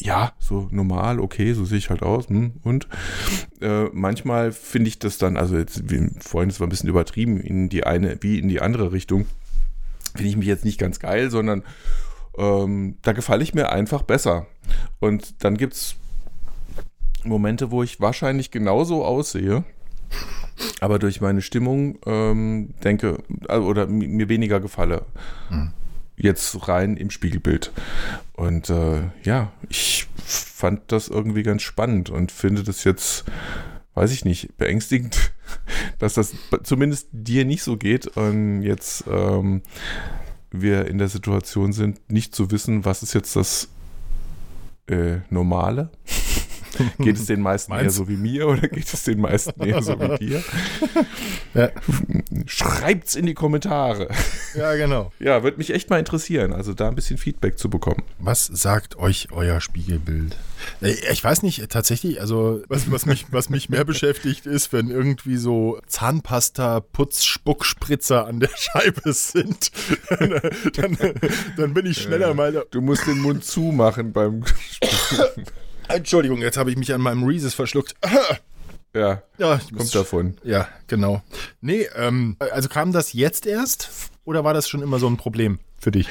ja, so normal, okay, so sehe ich halt aus. Hm, und äh, manchmal finde ich das dann, also jetzt, wie, vorhin, das war ein bisschen übertrieben, in die eine, wie in die andere Richtung, finde ich mich jetzt nicht ganz geil, sondern ähm, da gefalle ich mir einfach besser. Und dann gibt es Momente, wo ich wahrscheinlich genauso aussehe. aber durch meine Stimmung ähm, denke also, oder mir weniger gefalle. Mhm. Jetzt rein im Spiegelbild. Und äh, ja, ich fand das irgendwie ganz spannend und finde das jetzt, weiß ich nicht, beängstigend, dass das zumindest dir nicht so geht und jetzt ähm, wir in der Situation sind, nicht zu wissen, was ist jetzt das äh, Normale. Geht es den meisten Meinst? eher so wie mir oder geht es den meisten eher so wie dir? Ja. Schreibt's in die Kommentare. Ja, genau. Ja, würde mich echt mal interessieren, also da ein bisschen Feedback zu bekommen. Was sagt euch euer Spiegelbild? Äh, ich weiß nicht, tatsächlich, also was, was, mich, was mich mehr beschäftigt ist, wenn irgendwie so Zahnpasta, Putz, Spuckspritzer an der Scheibe sind, dann, dann, dann bin ich schneller mal. Du musst den Mund zumachen beim Spucken. Entschuldigung, jetzt habe ich mich an meinem Reese's verschluckt. Ja, ja kommt davon. Ja, genau. Nee, ähm, also kam das jetzt erst oder war das schon immer so ein Problem für dich?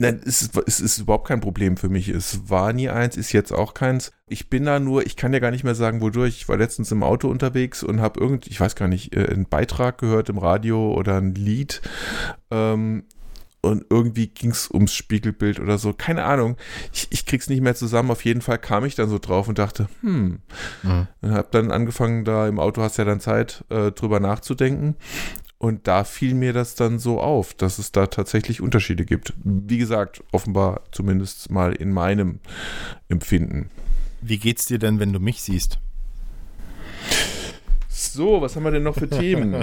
Nein, es ist, es ist überhaupt kein Problem für mich. Es war nie eins, ist jetzt auch keins. Ich bin da nur, ich kann ja gar nicht mehr sagen, wodurch. Ich war letztens im Auto unterwegs und habe irgend, ich weiß gar nicht, äh, einen Beitrag gehört im Radio oder ein Lied. Ähm, und irgendwie ging es ums Spiegelbild oder so. Keine Ahnung. Ich, ich krieg's nicht mehr zusammen. Auf jeden Fall kam ich dann so drauf und dachte, hm. Mhm. Und hab dann angefangen, da im Auto hast ja dann Zeit, äh, drüber nachzudenken. Und da fiel mir das dann so auf, dass es da tatsächlich Unterschiede gibt. Wie gesagt, offenbar zumindest mal in meinem Empfinden. Wie geht's dir denn, wenn du mich siehst? So, was haben wir denn noch für Themen?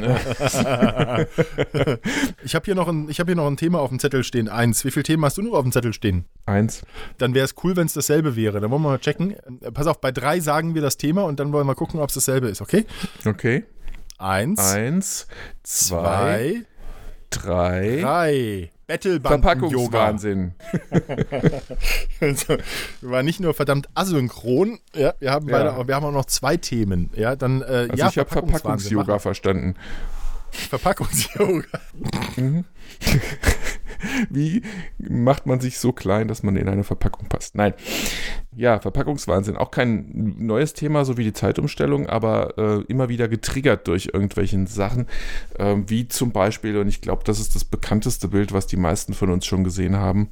ich habe hier, noch ein, hab hier noch ein Thema auf dem Zettel stehen. Eins. Wie viele Themen hast du noch auf dem Zettel stehen? Eins. Dann wäre es cool, wenn es dasselbe wäre. Dann wollen wir mal checken. Pass auf, bei drei sagen wir das Thema und dann wollen wir gucken, ob es dasselbe ist, okay? Okay. Eins. Eins. Zwei. zwei drei. Drei. Verpackungswahnsinn. also, wir waren nicht nur verdammt asynchron, ja, wir haben, ja. Beide, wir haben auch noch zwei Themen. Ja, dann, äh, also ja, ich habe Verpackungsyoga verstanden. Verpackungsyoga. Mhm. Wie macht man sich so klein, dass man in eine Verpackung passt? Nein. Ja, Verpackungswahnsinn. Auch kein neues Thema, so wie die Zeitumstellung, aber äh, immer wieder getriggert durch irgendwelchen Sachen, äh, wie zum Beispiel, und ich glaube, das ist das bekannteste Bild, was die meisten von uns schon gesehen haben,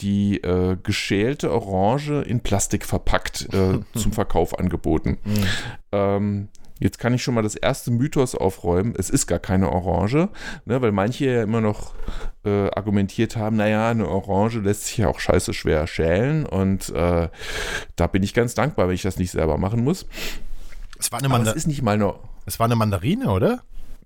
die äh, geschälte Orange in Plastik verpackt äh, zum Verkauf angeboten. Mhm. Ähm, Jetzt kann ich schon mal das erste Mythos aufräumen. Es ist gar keine Orange, ne, weil manche ja immer noch äh, argumentiert haben, naja, eine Orange lässt sich ja auch scheiße schwer schälen und äh, da bin ich ganz dankbar, wenn ich das nicht selber machen muss. Es war eine Manda es ist nicht mal eine. Es war eine Mandarine, oder?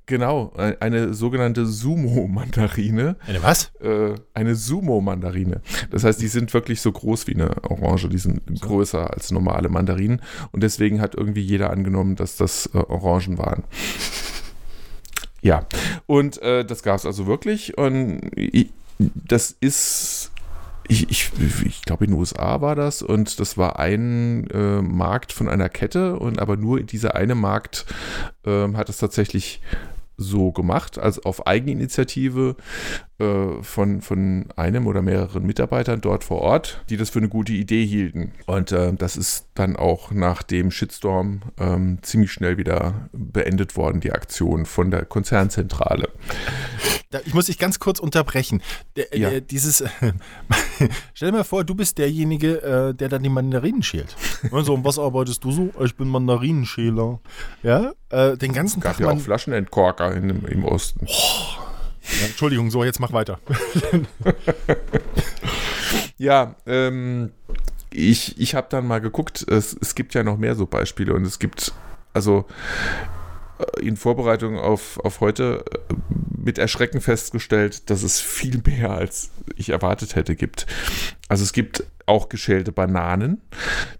Genau, eine sogenannte Sumo-Mandarine. Eine was? Äh, eine Sumo-Mandarine. Das heißt, die sind wirklich so groß wie eine Orange, die sind so. größer als normale Mandarinen. Und deswegen hat irgendwie jeder angenommen, dass das äh, Orangen waren. Ja, und äh, das gab es also wirklich. Und ich, das ist ich, ich, ich glaube, in den USA war das und das war ein äh, Markt von einer Kette und aber nur dieser eine Markt äh, hat es tatsächlich so gemacht, also auf Eigeninitiative äh, von, von einem oder mehreren Mitarbeitern dort vor Ort, die das für eine gute Idee hielten. Und äh, das ist dann auch nach dem Shitstorm ähm, ziemlich schnell wieder beendet worden, die Aktion von der Konzernzentrale. Ich muss dich ganz kurz unterbrechen. Der, ja. der, dieses, stell dir mal vor, du bist derjenige, äh, der dann die Mandarinen schält. Also, und was arbeitest du so? Ich bin Mandarinenschäler. Ja, äh, den ganzen Tag. Gab ja auch Flaschenentkorker in, im Osten. Oh. Ja, Entschuldigung, so, jetzt mach weiter. ja, ähm, ich, ich habe dann mal geguckt, es, es gibt ja noch mehr so Beispiele und es gibt, also äh, in Vorbereitung auf, auf heute äh, mit Erschrecken festgestellt, dass es viel mehr als ich erwartet hätte gibt. Also es gibt auch geschälte Bananen.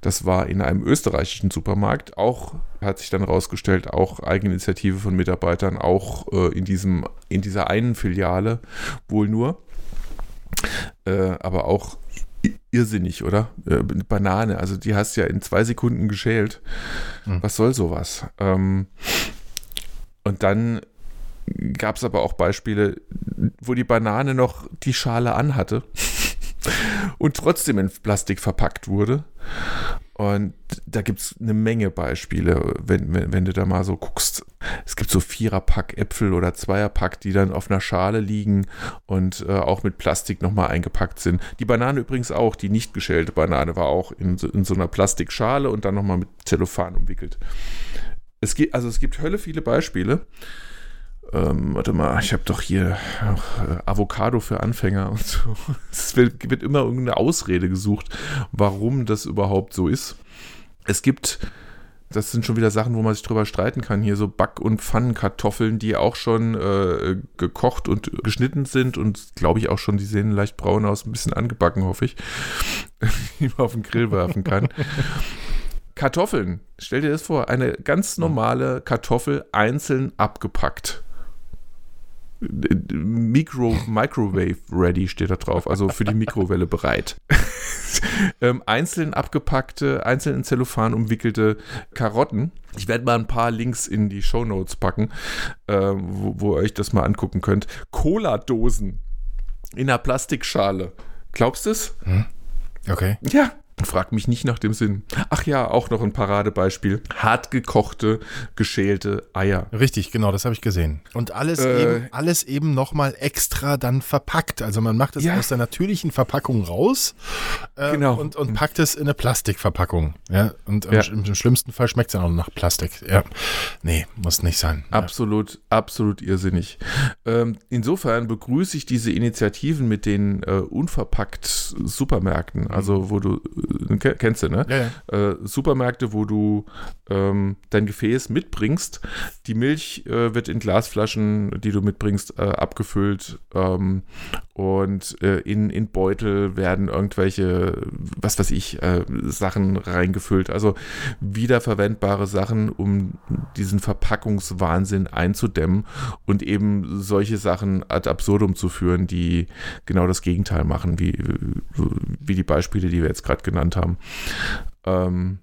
Das war in einem österreichischen Supermarkt. Auch hat sich dann rausgestellt, auch Eigeninitiative von Mitarbeitern, auch äh, in, diesem, in dieser einen Filiale wohl nur. Äh, aber auch irrsinnig, oder? Äh, Banane, also die hast du ja in zwei Sekunden geschält. Mhm. Was soll sowas? Ähm, und dann gab es aber auch Beispiele, wo die Banane noch die Schale anhatte und trotzdem in Plastik verpackt wurde. Und da gibt es eine Menge Beispiele, wenn, wenn, wenn, du da mal so guckst. Es gibt so Viererpack Äpfel oder Zweierpack, die dann auf einer Schale liegen und äh, auch mit Plastik nochmal eingepackt sind. Die Banane übrigens auch, die nicht geschälte Banane war auch in, in so einer Plastikschale und dann nochmal mit Zellophan umwickelt. Es gibt, also es gibt Hölle viele Beispiele. Ähm, warte mal, ich habe doch hier noch, äh, Avocado für Anfänger und so. Es wird, wird, immer irgendeine Ausrede gesucht, warum das überhaupt so ist. Es gibt, das sind schon wieder Sachen, wo man sich drüber streiten kann, hier so Back- und Pfannenkartoffeln, die auch schon äh, gekocht und geschnitten sind und glaube ich auch schon, die sehen leicht braun aus, ein bisschen angebacken, hoffe ich, die man auf den Grill werfen kann. Kartoffeln, stell dir das vor, eine ganz normale Kartoffel einzeln abgepackt. Micro, Microwave ready steht da drauf, also für die Mikrowelle bereit. ähm, einzeln abgepackte, einzeln in Zellophan umwickelte Karotten. Ich werde mal ein paar Links in die Show Notes packen, äh, wo, wo, ihr euch das mal angucken könnt. Cola-Dosen in einer Plastikschale. Glaubst du es? Hm. Okay. Ja, Frag mich nicht nach dem Sinn. Ach ja, auch noch ein Paradebeispiel. Hart gekochte, geschälte Eier. Richtig, genau, das habe ich gesehen. Und alles äh, eben, alles eben nochmal extra dann verpackt. Also man macht es ja. aus der natürlichen Verpackung raus äh, genau. und, und packt es in eine Plastikverpackung. Ja, und ja. Im, im, schlimmsten Fall schmeckt es dann auch nach Plastik. Ja, nee, muss nicht sein. Absolut, ja. absolut irrsinnig. Ähm, insofern begrüße ich diese Initiativen mit den äh, unverpackt Supermärkten, also wo du kennst du, ne? Ja, ja. Äh, Supermärkte, wo du ähm, dein Gefäß mitbringst. Die Milch äh, wird in Glasflaschen, die du mitbringst, äh, abgefüllt. Ähm, und äh, in, in Beutel werden irgendwelche, was weiß ich, äh, Sachen reingefüllt. Also wiederverwendbare Sachen, um diesen Verpackungswahnsinn einzudämmen und eben solche Sachen ad absurdum zu führen, die genau das Gegenteil machen, wie, wie die Beispiele, die wir jetzt gerade genannt haben. Ähm,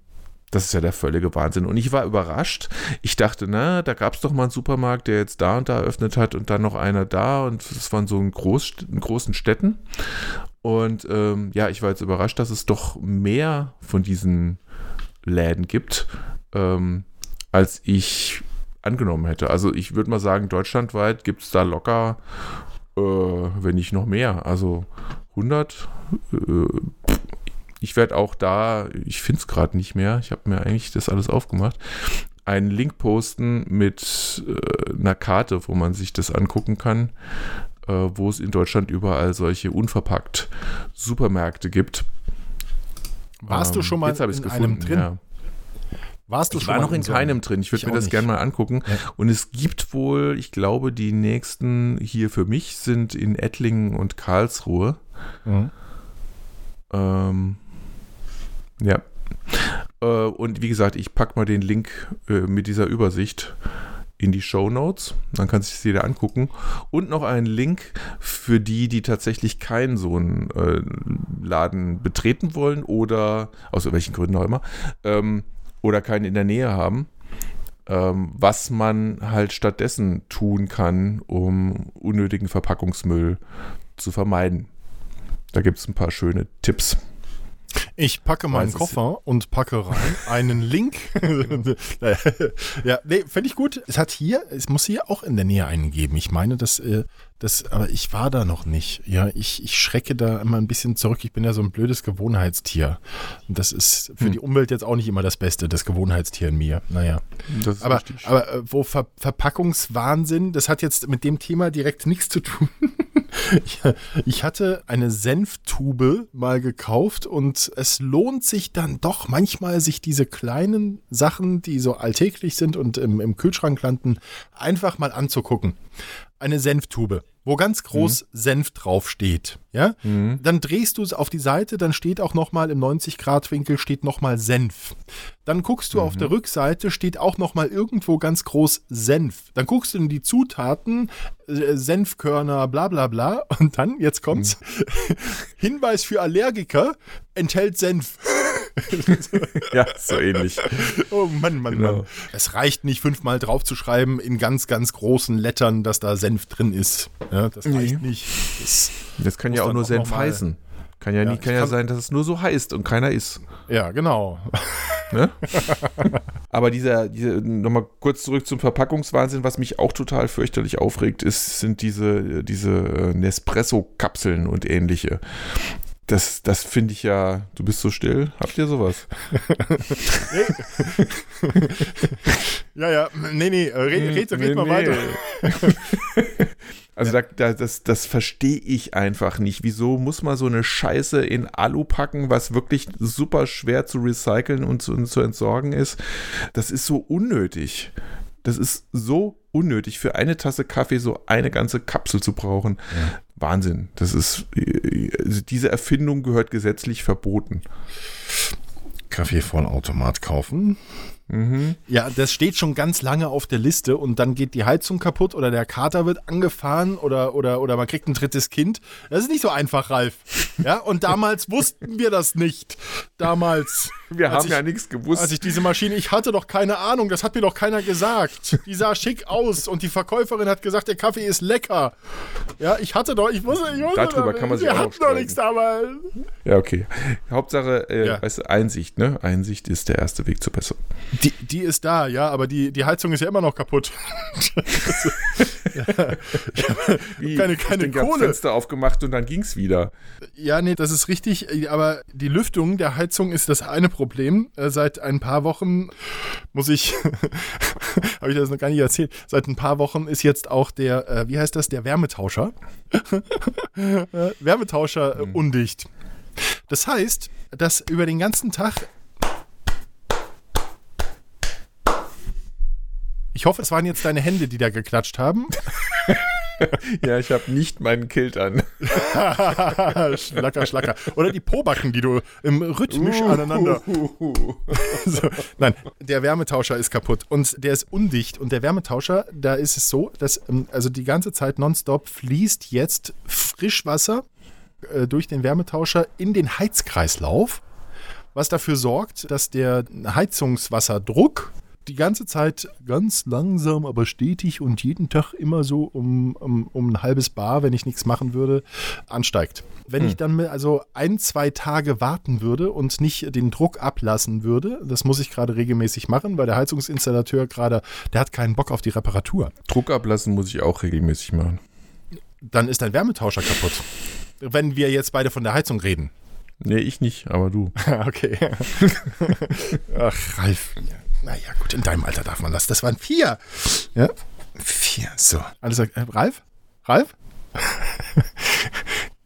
das ist ja der völlige Wahnsinn. Und ich war überrascht. Ich dachte, na, da gab es doch mal einen Supermarkt, der jetzt da und da eröffnet hat und dann noch einer da. Und es waren so in, Groß, in großen Städten. Und ähm, ja, ich war jetzt überrascht, dass es doch mehr von diesen Läden gibt, ähm, als ich angenommen hätte. Also ich würde mal sagen, deutschlandweit gibt es da locker, äh, wenn nicht noch mehr. Also 100, äh, ich werde auch da, ich finde es gerade nicht mehr, ich habe mir eigentlich das alles aufgemacht, einen Link posten mit äh, einer Karte, wo man sich das angucken kann, äh, wo es in Deutschland überall solche unverpackt Supermärkte gibt. Warst ähm, du schon mal in gefunden, einem drin? Ja. Warst du ich schon war noch in, keinem drin. Ich würde mir das gerne mal angucken. Ja. Und es gibt wohl, ich glaube, die nächsten hier für mich sind in Ettlingen und Karlsruhe. Mhm. Ähm, ja. Äh, und wie gesagt, ich packe mal den Link äh, mit dieser Übersicht in die Show Notes. Dann kann sich jeder angucken. Und noch einen Link für die, die tatsächlich keinen so einen äh, Laden betreten wollen oder aus welchen Gründen auch immer ähm, oder keinen in der Nähe haben. Ähm, was man halt stattdessen tun kann, um unnötigen Verpackungsmüll zu vermeiden. Da gibt es ein paar schöne Tipps. Ich packe meinen Koffer und packe rein einen Link. ja, nee, fände ich gut. Es hat hier, es muss hier auch in der Nähe einen geben. Ich meine, dass äh, das, aber ich war da noch nicht. Ja, ich, ich schrecke da immer ein bisschen zurück. Ich bin ja so ein blödes Gewohnheitstier. Und das ist für hm. die Umwelt jetzt auch nicht immer das Beste, das Gewohnheitstier in mir. Naja. aber, aber äh, wo Ver Verpackungswahnsinn, das hat jetzt mit dem Thema direkt nichts zu tun. ich hatte eine Senftube mal gekauft und es lohnt sich dann doch manchmal, sich diese kleinen Sachen, die so alltäglich sind und im, im Kühlschrank landen, einfach mal anzugucken eine Senftube, wo ganz groß mhm. Senf draufsteht. Ja? Mhm. Dann drehst du es auf die Seite, dann steht auch nochmal im 90-Grad-Winkel steht nochmal Senf. Dann guckst du mhm. auf der Rückseite, steht auch nochmal irgendwo ganz groß Senf. Dann guckst du in die Zutaten, äh, Senfkörner, bla bla bla. Und dann, jetzt kommt's, mhm. Hinweis für Allergiker, enthält Senf. Ja, so ähnlich. Oh Mann, Mann, genau. Mann. Es reicht nicht, fünfmal draufzuschreiben in ganz, ganz großen Lettern, dass da Senf drin ist. Ja, das reicht nee. nicht. Das, das kann ja auch nur Senf heißen. Kann ja, ja nie, kann ja kann, sein, dass es nur so heißt und keiner ist. Ja, genau. Ne? Aber dieser, diese, nochmal kurz zurück zum Verpackungswahnsinn, was mich auch total fürchterlich aufregt, ist, sind diese, diese äh, Nespresso-Kapseln und ähnliche. Das, das finde ich ja, du bist so still. Habt ihr sowas? ja, ja, nee, nee, red, red, red nee, mal nee. weiter. Also ja. da, das, das verstehe ich einfach nicht. Wieso muss man so eine Scheiße in Alu packen, was wirklich super schwer zu recyceln und zu, und zu entsorgen ist? Das ist so unnötig. Das ist so unnötig, für eine Tasse Kaffee so eine ganze Kapsel zu brauchen. Ja. Wahnsinn. Das ist, also diese Erfindung gehört gesetzlich verboten. Kaffeevollautomat kaufen. Mhm. Ja, das steht schon ganz lange auf der Liste und dann geht die Heizung kaputt oder der Kater wird angefahren oder, oder, oder man kriegt ein drittes Kind. Das ist nicht so einfach, Ralf. Ja, und damals wussten wir das nicht. Damals. Wir haben ich, ja nichts gewusst. Als ich diese Maschine, ich hatte doch keine Ahnung, das hat mir doch keiner gesagt. Die sah schick aus und die Verkäuferin hat gesagt, der Kaffee ist lecker. Ja, ich hatte doch, ich wusste, ich wusste Darüber kann man sich Wir hatten doch nichts damals. Ja, okay. Hauptsache, äh, ja. weißt du, Einsicht, ne? Einsicht ist der erste Weg zur Besserung. Die, die ist da, ja, aber die, die Heizung ist ja immer noch kaputt. ja. Wie, keine keine Kohle. Fenster aufgemacht und dann ging es wieder. Ja, nee, das ist richtig, aber die Lüftung der Heizung ist das eine Problem. Äh, seit ein paar Wochen muss ich, habe ich das noch gar nicht erzählt, seit ein paar Wochen ist jetzt auch der, äh, wie heißt das, der Wärmetauscher. Wärmetauscher äh, mhm. undicht. Das heißt, dass über den ganzen Tag Ich hoffe, es waren jetzt deine Hände, die da geklatscht haben. ja, ich habe nicht meinen Kilt an. schlacker, schlacker. Oder die Pobacken, die du im rhythmisch uh, aneinander. Uh, uh, so, nein, der Wärmetauscher ist kaputt und der ist undicht. Und der Wärmetauscher, da ist es so, dass ähm, also die ganze Zeit nonstop fließt jetzt Frischwasser äh, durch den Wärmetauscher in den Heizkreislauf, was dafür sorgt, dass der Heizungswasserdruck die ganze Zeit ganz langsam, aber stetig und jeden Tag immer so um, um, um ein halbes Bar, wenn ich nichts machen würde, ansteigt. Wenn hm. ich dann also ein, zwei Tage warten würde und nicht den Druck ablassen würde, das muss ich gerade regelmäßig machen, weil der Heizungsinstallateur gerade, der hat keinen Bock auf die Reparatur. Druck ablassen muss ich auch regelmäßig machen. Dann ist dein Wärmetauscher kaputt. Wenn wir jetzt beide von der Heizung reden. Nee, ich nicht, aber du. okay. Ach, Ralf. Naja, gut, in deinem Alter darf man das. Das waren vier. Ja. Vier, so. Alles, äh, Ralf? Ralf?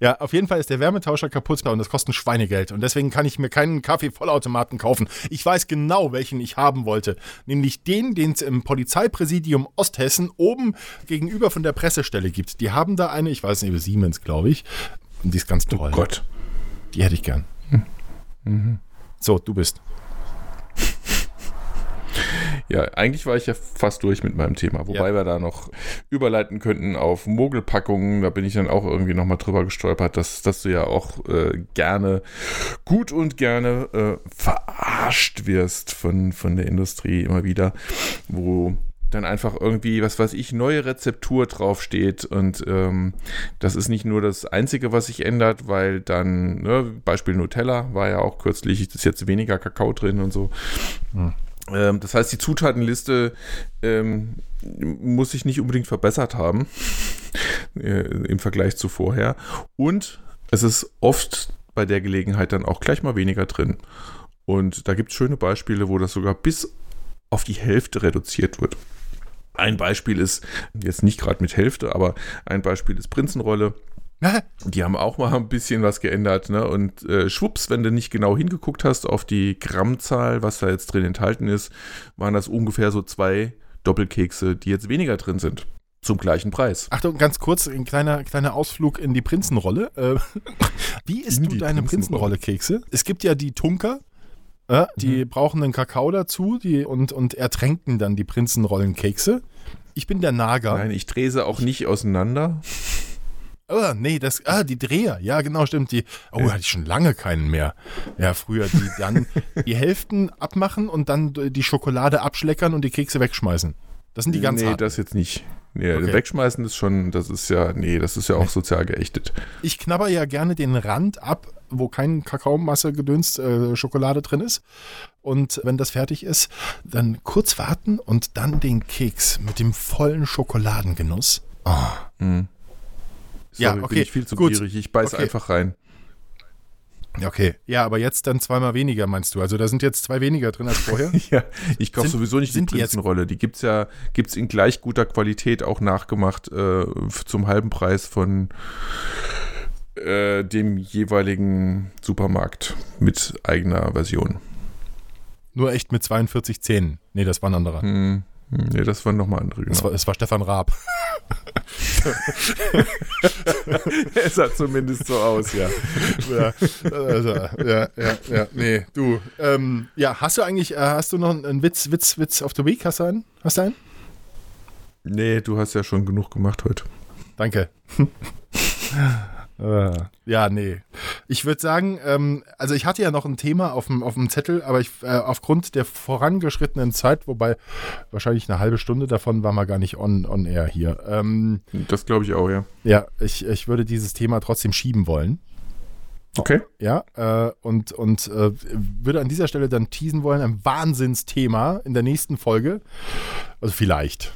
Ja, auf jeden Fall ist der Wärmetauscher kaputt und das kostet ein Schweinegeld. Und deswegen kann ich mir keinen Kaffee-Vollautomaten kaufen. Ich weiß genau, welchen ich haben wollte. Nämlich den, den es im Polizeipräsidium Osthessen oben gegenüber von der Pressestelle gibt. Die haben da eine, ich weiß nicht, Siemens, glaube ich. Und die ist ganz toll. Oh Gott. Die hätte ich gern. Mhm. So, du bist. Ja, eigentlich war ich ja fast durch mit meinem Thema, wobei ja. wir da noch überleiten könnten auf Mogelpackungen. Da bin ich dann auch irgendwie nochmal drüber gestolpert, dass, dass du ja auch äh, gerne, gut und gerne äh, verarscht wirst von, von der Industrie immer wieder, wo dann einfach irgendwie, was weiß ich, neue Rezeptur draufsteht und ähm, das ist nicht nur das Einzige, was sich ändert, weil dann, ne, Beispiel Nutella war ja auch kürzlich, ist jetzt weniger Kakao drin und so. Hm. Ähm, das heißt, die Zutatenliste ähm, muss sich nicht unbedingt verbessert haben äh, im Vergleich zu vorher. Und es ist oft bei der Gelegenheit dann auch gleich mal weniger drin. Und da gibt es schöne Beispiele, wo das sogar bis auf die Hälfte reduziert wird. Ein Beispiel ist, jetzt nicht gerade mit Hälfte, aber ein Beispiel ist Prinzenrolle. Die haben auch mal ein bisschen was geändert, ne? Und äh, schwupps, wenn du nicht genau hingeguckt hast auf die Grammzahl, was da jetzt drin enthalten ist, waren das ungefähr so zwei Doppelkekse, die jetzt weniger drin sind. Zum gleichen Preis. Achtung, ganz kurz, ein kleiner, kleiner Ausflug in die Prinzenrolle. Äh, wie isst du deine Prinzenrolle-Kekse? Es gibt ja die Tunker, äh, die mhm. brauchen einen Kakao dazu die, und, und ertränken dann die Prinzenrollenkekse. Ich bin der Nager. Nein, ich drehe sie auch nicht auseinander. Oh, nee, das, ah, die Dreher, ja, genau, stimmt. Die, oh, hatte ich schon lange keinen mehr. Ja, früher, die dann die Hälften abmachen und dann die Schokolade abschleckern und die Kekse wegschmeißen. Das sind die ganz Nee, harten. das jetzt nicht. Nee, okay. wegschmeißen ist schon, das ist ja, nee, das ist ja auch sozial geächtet. Ich knabber ja gerne den Rand ab wo kein Kakaomasse gedünst äh, Schokolade drin ist. Und wenn das fertig ist, dann kurz warten und dann den Keks mit dem vollen Schokoladengenuss. Oh. Hm. Sorry, Ja, okay, bin ich viel zu gut. gierig. Ich beiß Okay. einfach rein. Okay. Ja, aber jetzt dann zweimal weniger, meinst du? Also da sind jetzt zwei weniger drin als vorher? Ja, ich kaufe sowieso nicht die Prinzenrolle. Die gibt's ja, gibt's in gleich guter Qualität auch nachgemacht äh, zum halben Preis von äh, dem jeweiligen Supermarkt mit eigener Version. Nur echt mit 42 Zähnen. Nee, das war ein anderer. Hm, nee, das waren nochmal andere. Das, Genau. war, das war Stefan Raab. es sah zumindest so aus, ja. ja, also, ja, ja, ja, nee, du. Ähm, ja, hast du eigentlich, äh, hast du noch einen Witz, Witz, Witz auf the Week? Hast du einen? Hast du einen? Nee, du hast ja schon genug gemacht heute. Danke. Äh, ja, nee. Ich würde sagen, ähm, also ich hatte ja noch ein Thema auf dem, auf dem Zettel, aber ich, äh, aufgrund der vorangeschrittenen Zeit, wobei wahrscheinlich eine halbe Stunde davon war mal gar nicht on, on air hier. Ähm, Das glaube ich auch, ja. ja, ich, ich würde dieses Thema trotzdem schieben wollen. Okay. Ja, äh, und, und äh, würde an dieser Stelle dann teasen wollen, ein Wahnsinnsthema in der nächsten Folge. Also vielleicht.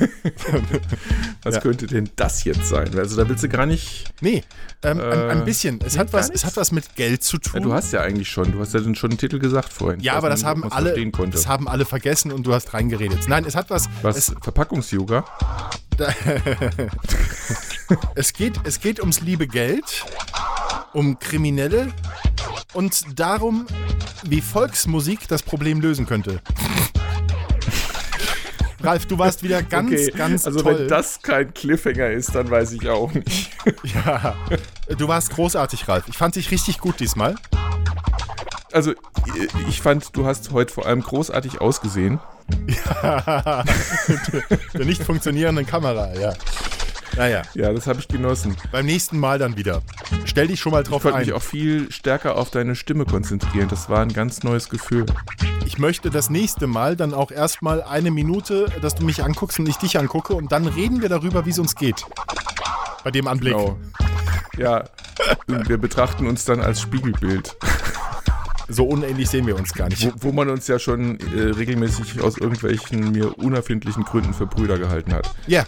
Was Ja. könnte denn das jetzt sein? Also da willst du gar nicht. Nee, ähm, ein, ein Äh, bisschen. Es, nee, hat was, es hat was mit Geld zu tun. Ja, du hast ja eigentlich schon. Du hast ja dann schon einen Titel gesagt vorhin. Ja, aber das haben alle, das haben alle vergessen und du hast reingeredet. Nein, es hat was. Was? Verpackungs-Yoga? es, geht, es geht ums liebe Geld, um Kriminelle und darum, wie Volksmusik das Problem lösen könnte. Ralf, du warst wieder ganz, ganz also toll. wenn das kein Cliffhanger ist, dann weiß ich auch nicht. ja, du warst großartig, Ralf. Ich fand dich richtig gut diesmal. Also ich fand, du hast heute vor allem großartig ausgesehen. Der nicht funktionierenden Kamera, ja. Naja, Ja, das habe ich genossen. beim nächsten Mal dann wieder. Stell dich schon mal Ich drauf konnte ein. mich auch viel stärker auf deine Stimme konzentrieren. Das war ein ganz neues Gefühl. Ich möchte das nächste Mal dann auch erstmal eine Minute, dass du mich anguckst und ich dich angucke und dann reden wir darüber, wie es uns geht. Bei dem Anblick. Genau. Ja, wir betrachten uns dann als Spiegelbild, So unähnlich sehen wir uns gar nicht. wo, wo man uns ja schon äh, regelmäßig aus irgendwelchen mir unerfindlichen Gründen für Brüder gehalten hat. Ja.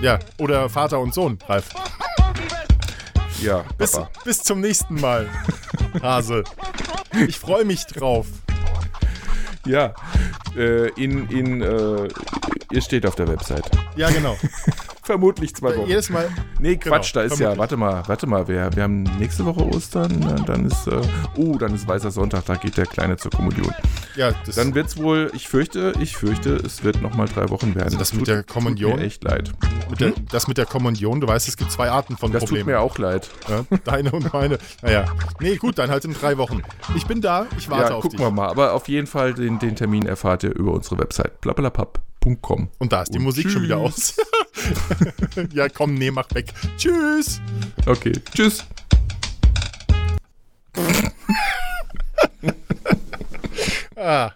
Ja, oder Vater und Sohn, Ralf. Ja, Bis, Papa. bis zum nächsten Mal, Hase. Ich freue mich drauf. Ja, äh, in, in, äh, ihr steht auf der Website. Ja, genau. Vermutlich zwei Wochen. Jedes Mal. Nee, Quatsch, Genau, da ist ja, vermutlich. warte mal, warte mal, wir, wir haben nächste Woche Ostern, na, dann ist, äh, oh, dann ist Weißer Sonntag, da geht der Kleine zur Kommunion. Ja, das, Dann wird's wohl, ich fürchte, ich fürchte, es wird nochmal drei Wochen werden. Also das mit der Kommunion? Tut mir echt leid. mit der, das mit der Kommunion, du weißt, es gibt zwei Arten von Das tut Problemen. mir auch leid. Ja, deine und meine. Naja. Nee, gut, dann halt in drei Wochen. Ich bin da, ich warte Ja, auf gucken dich. wir mal. Aber auf jeden Fall, den, den Termin erfahrt ihr über unsere Website blablabla.com. Und da ist die Und Musik schon wieder aus. ja, komm, nee, mach weg. Tschüss. Okay, tschüss. Ah.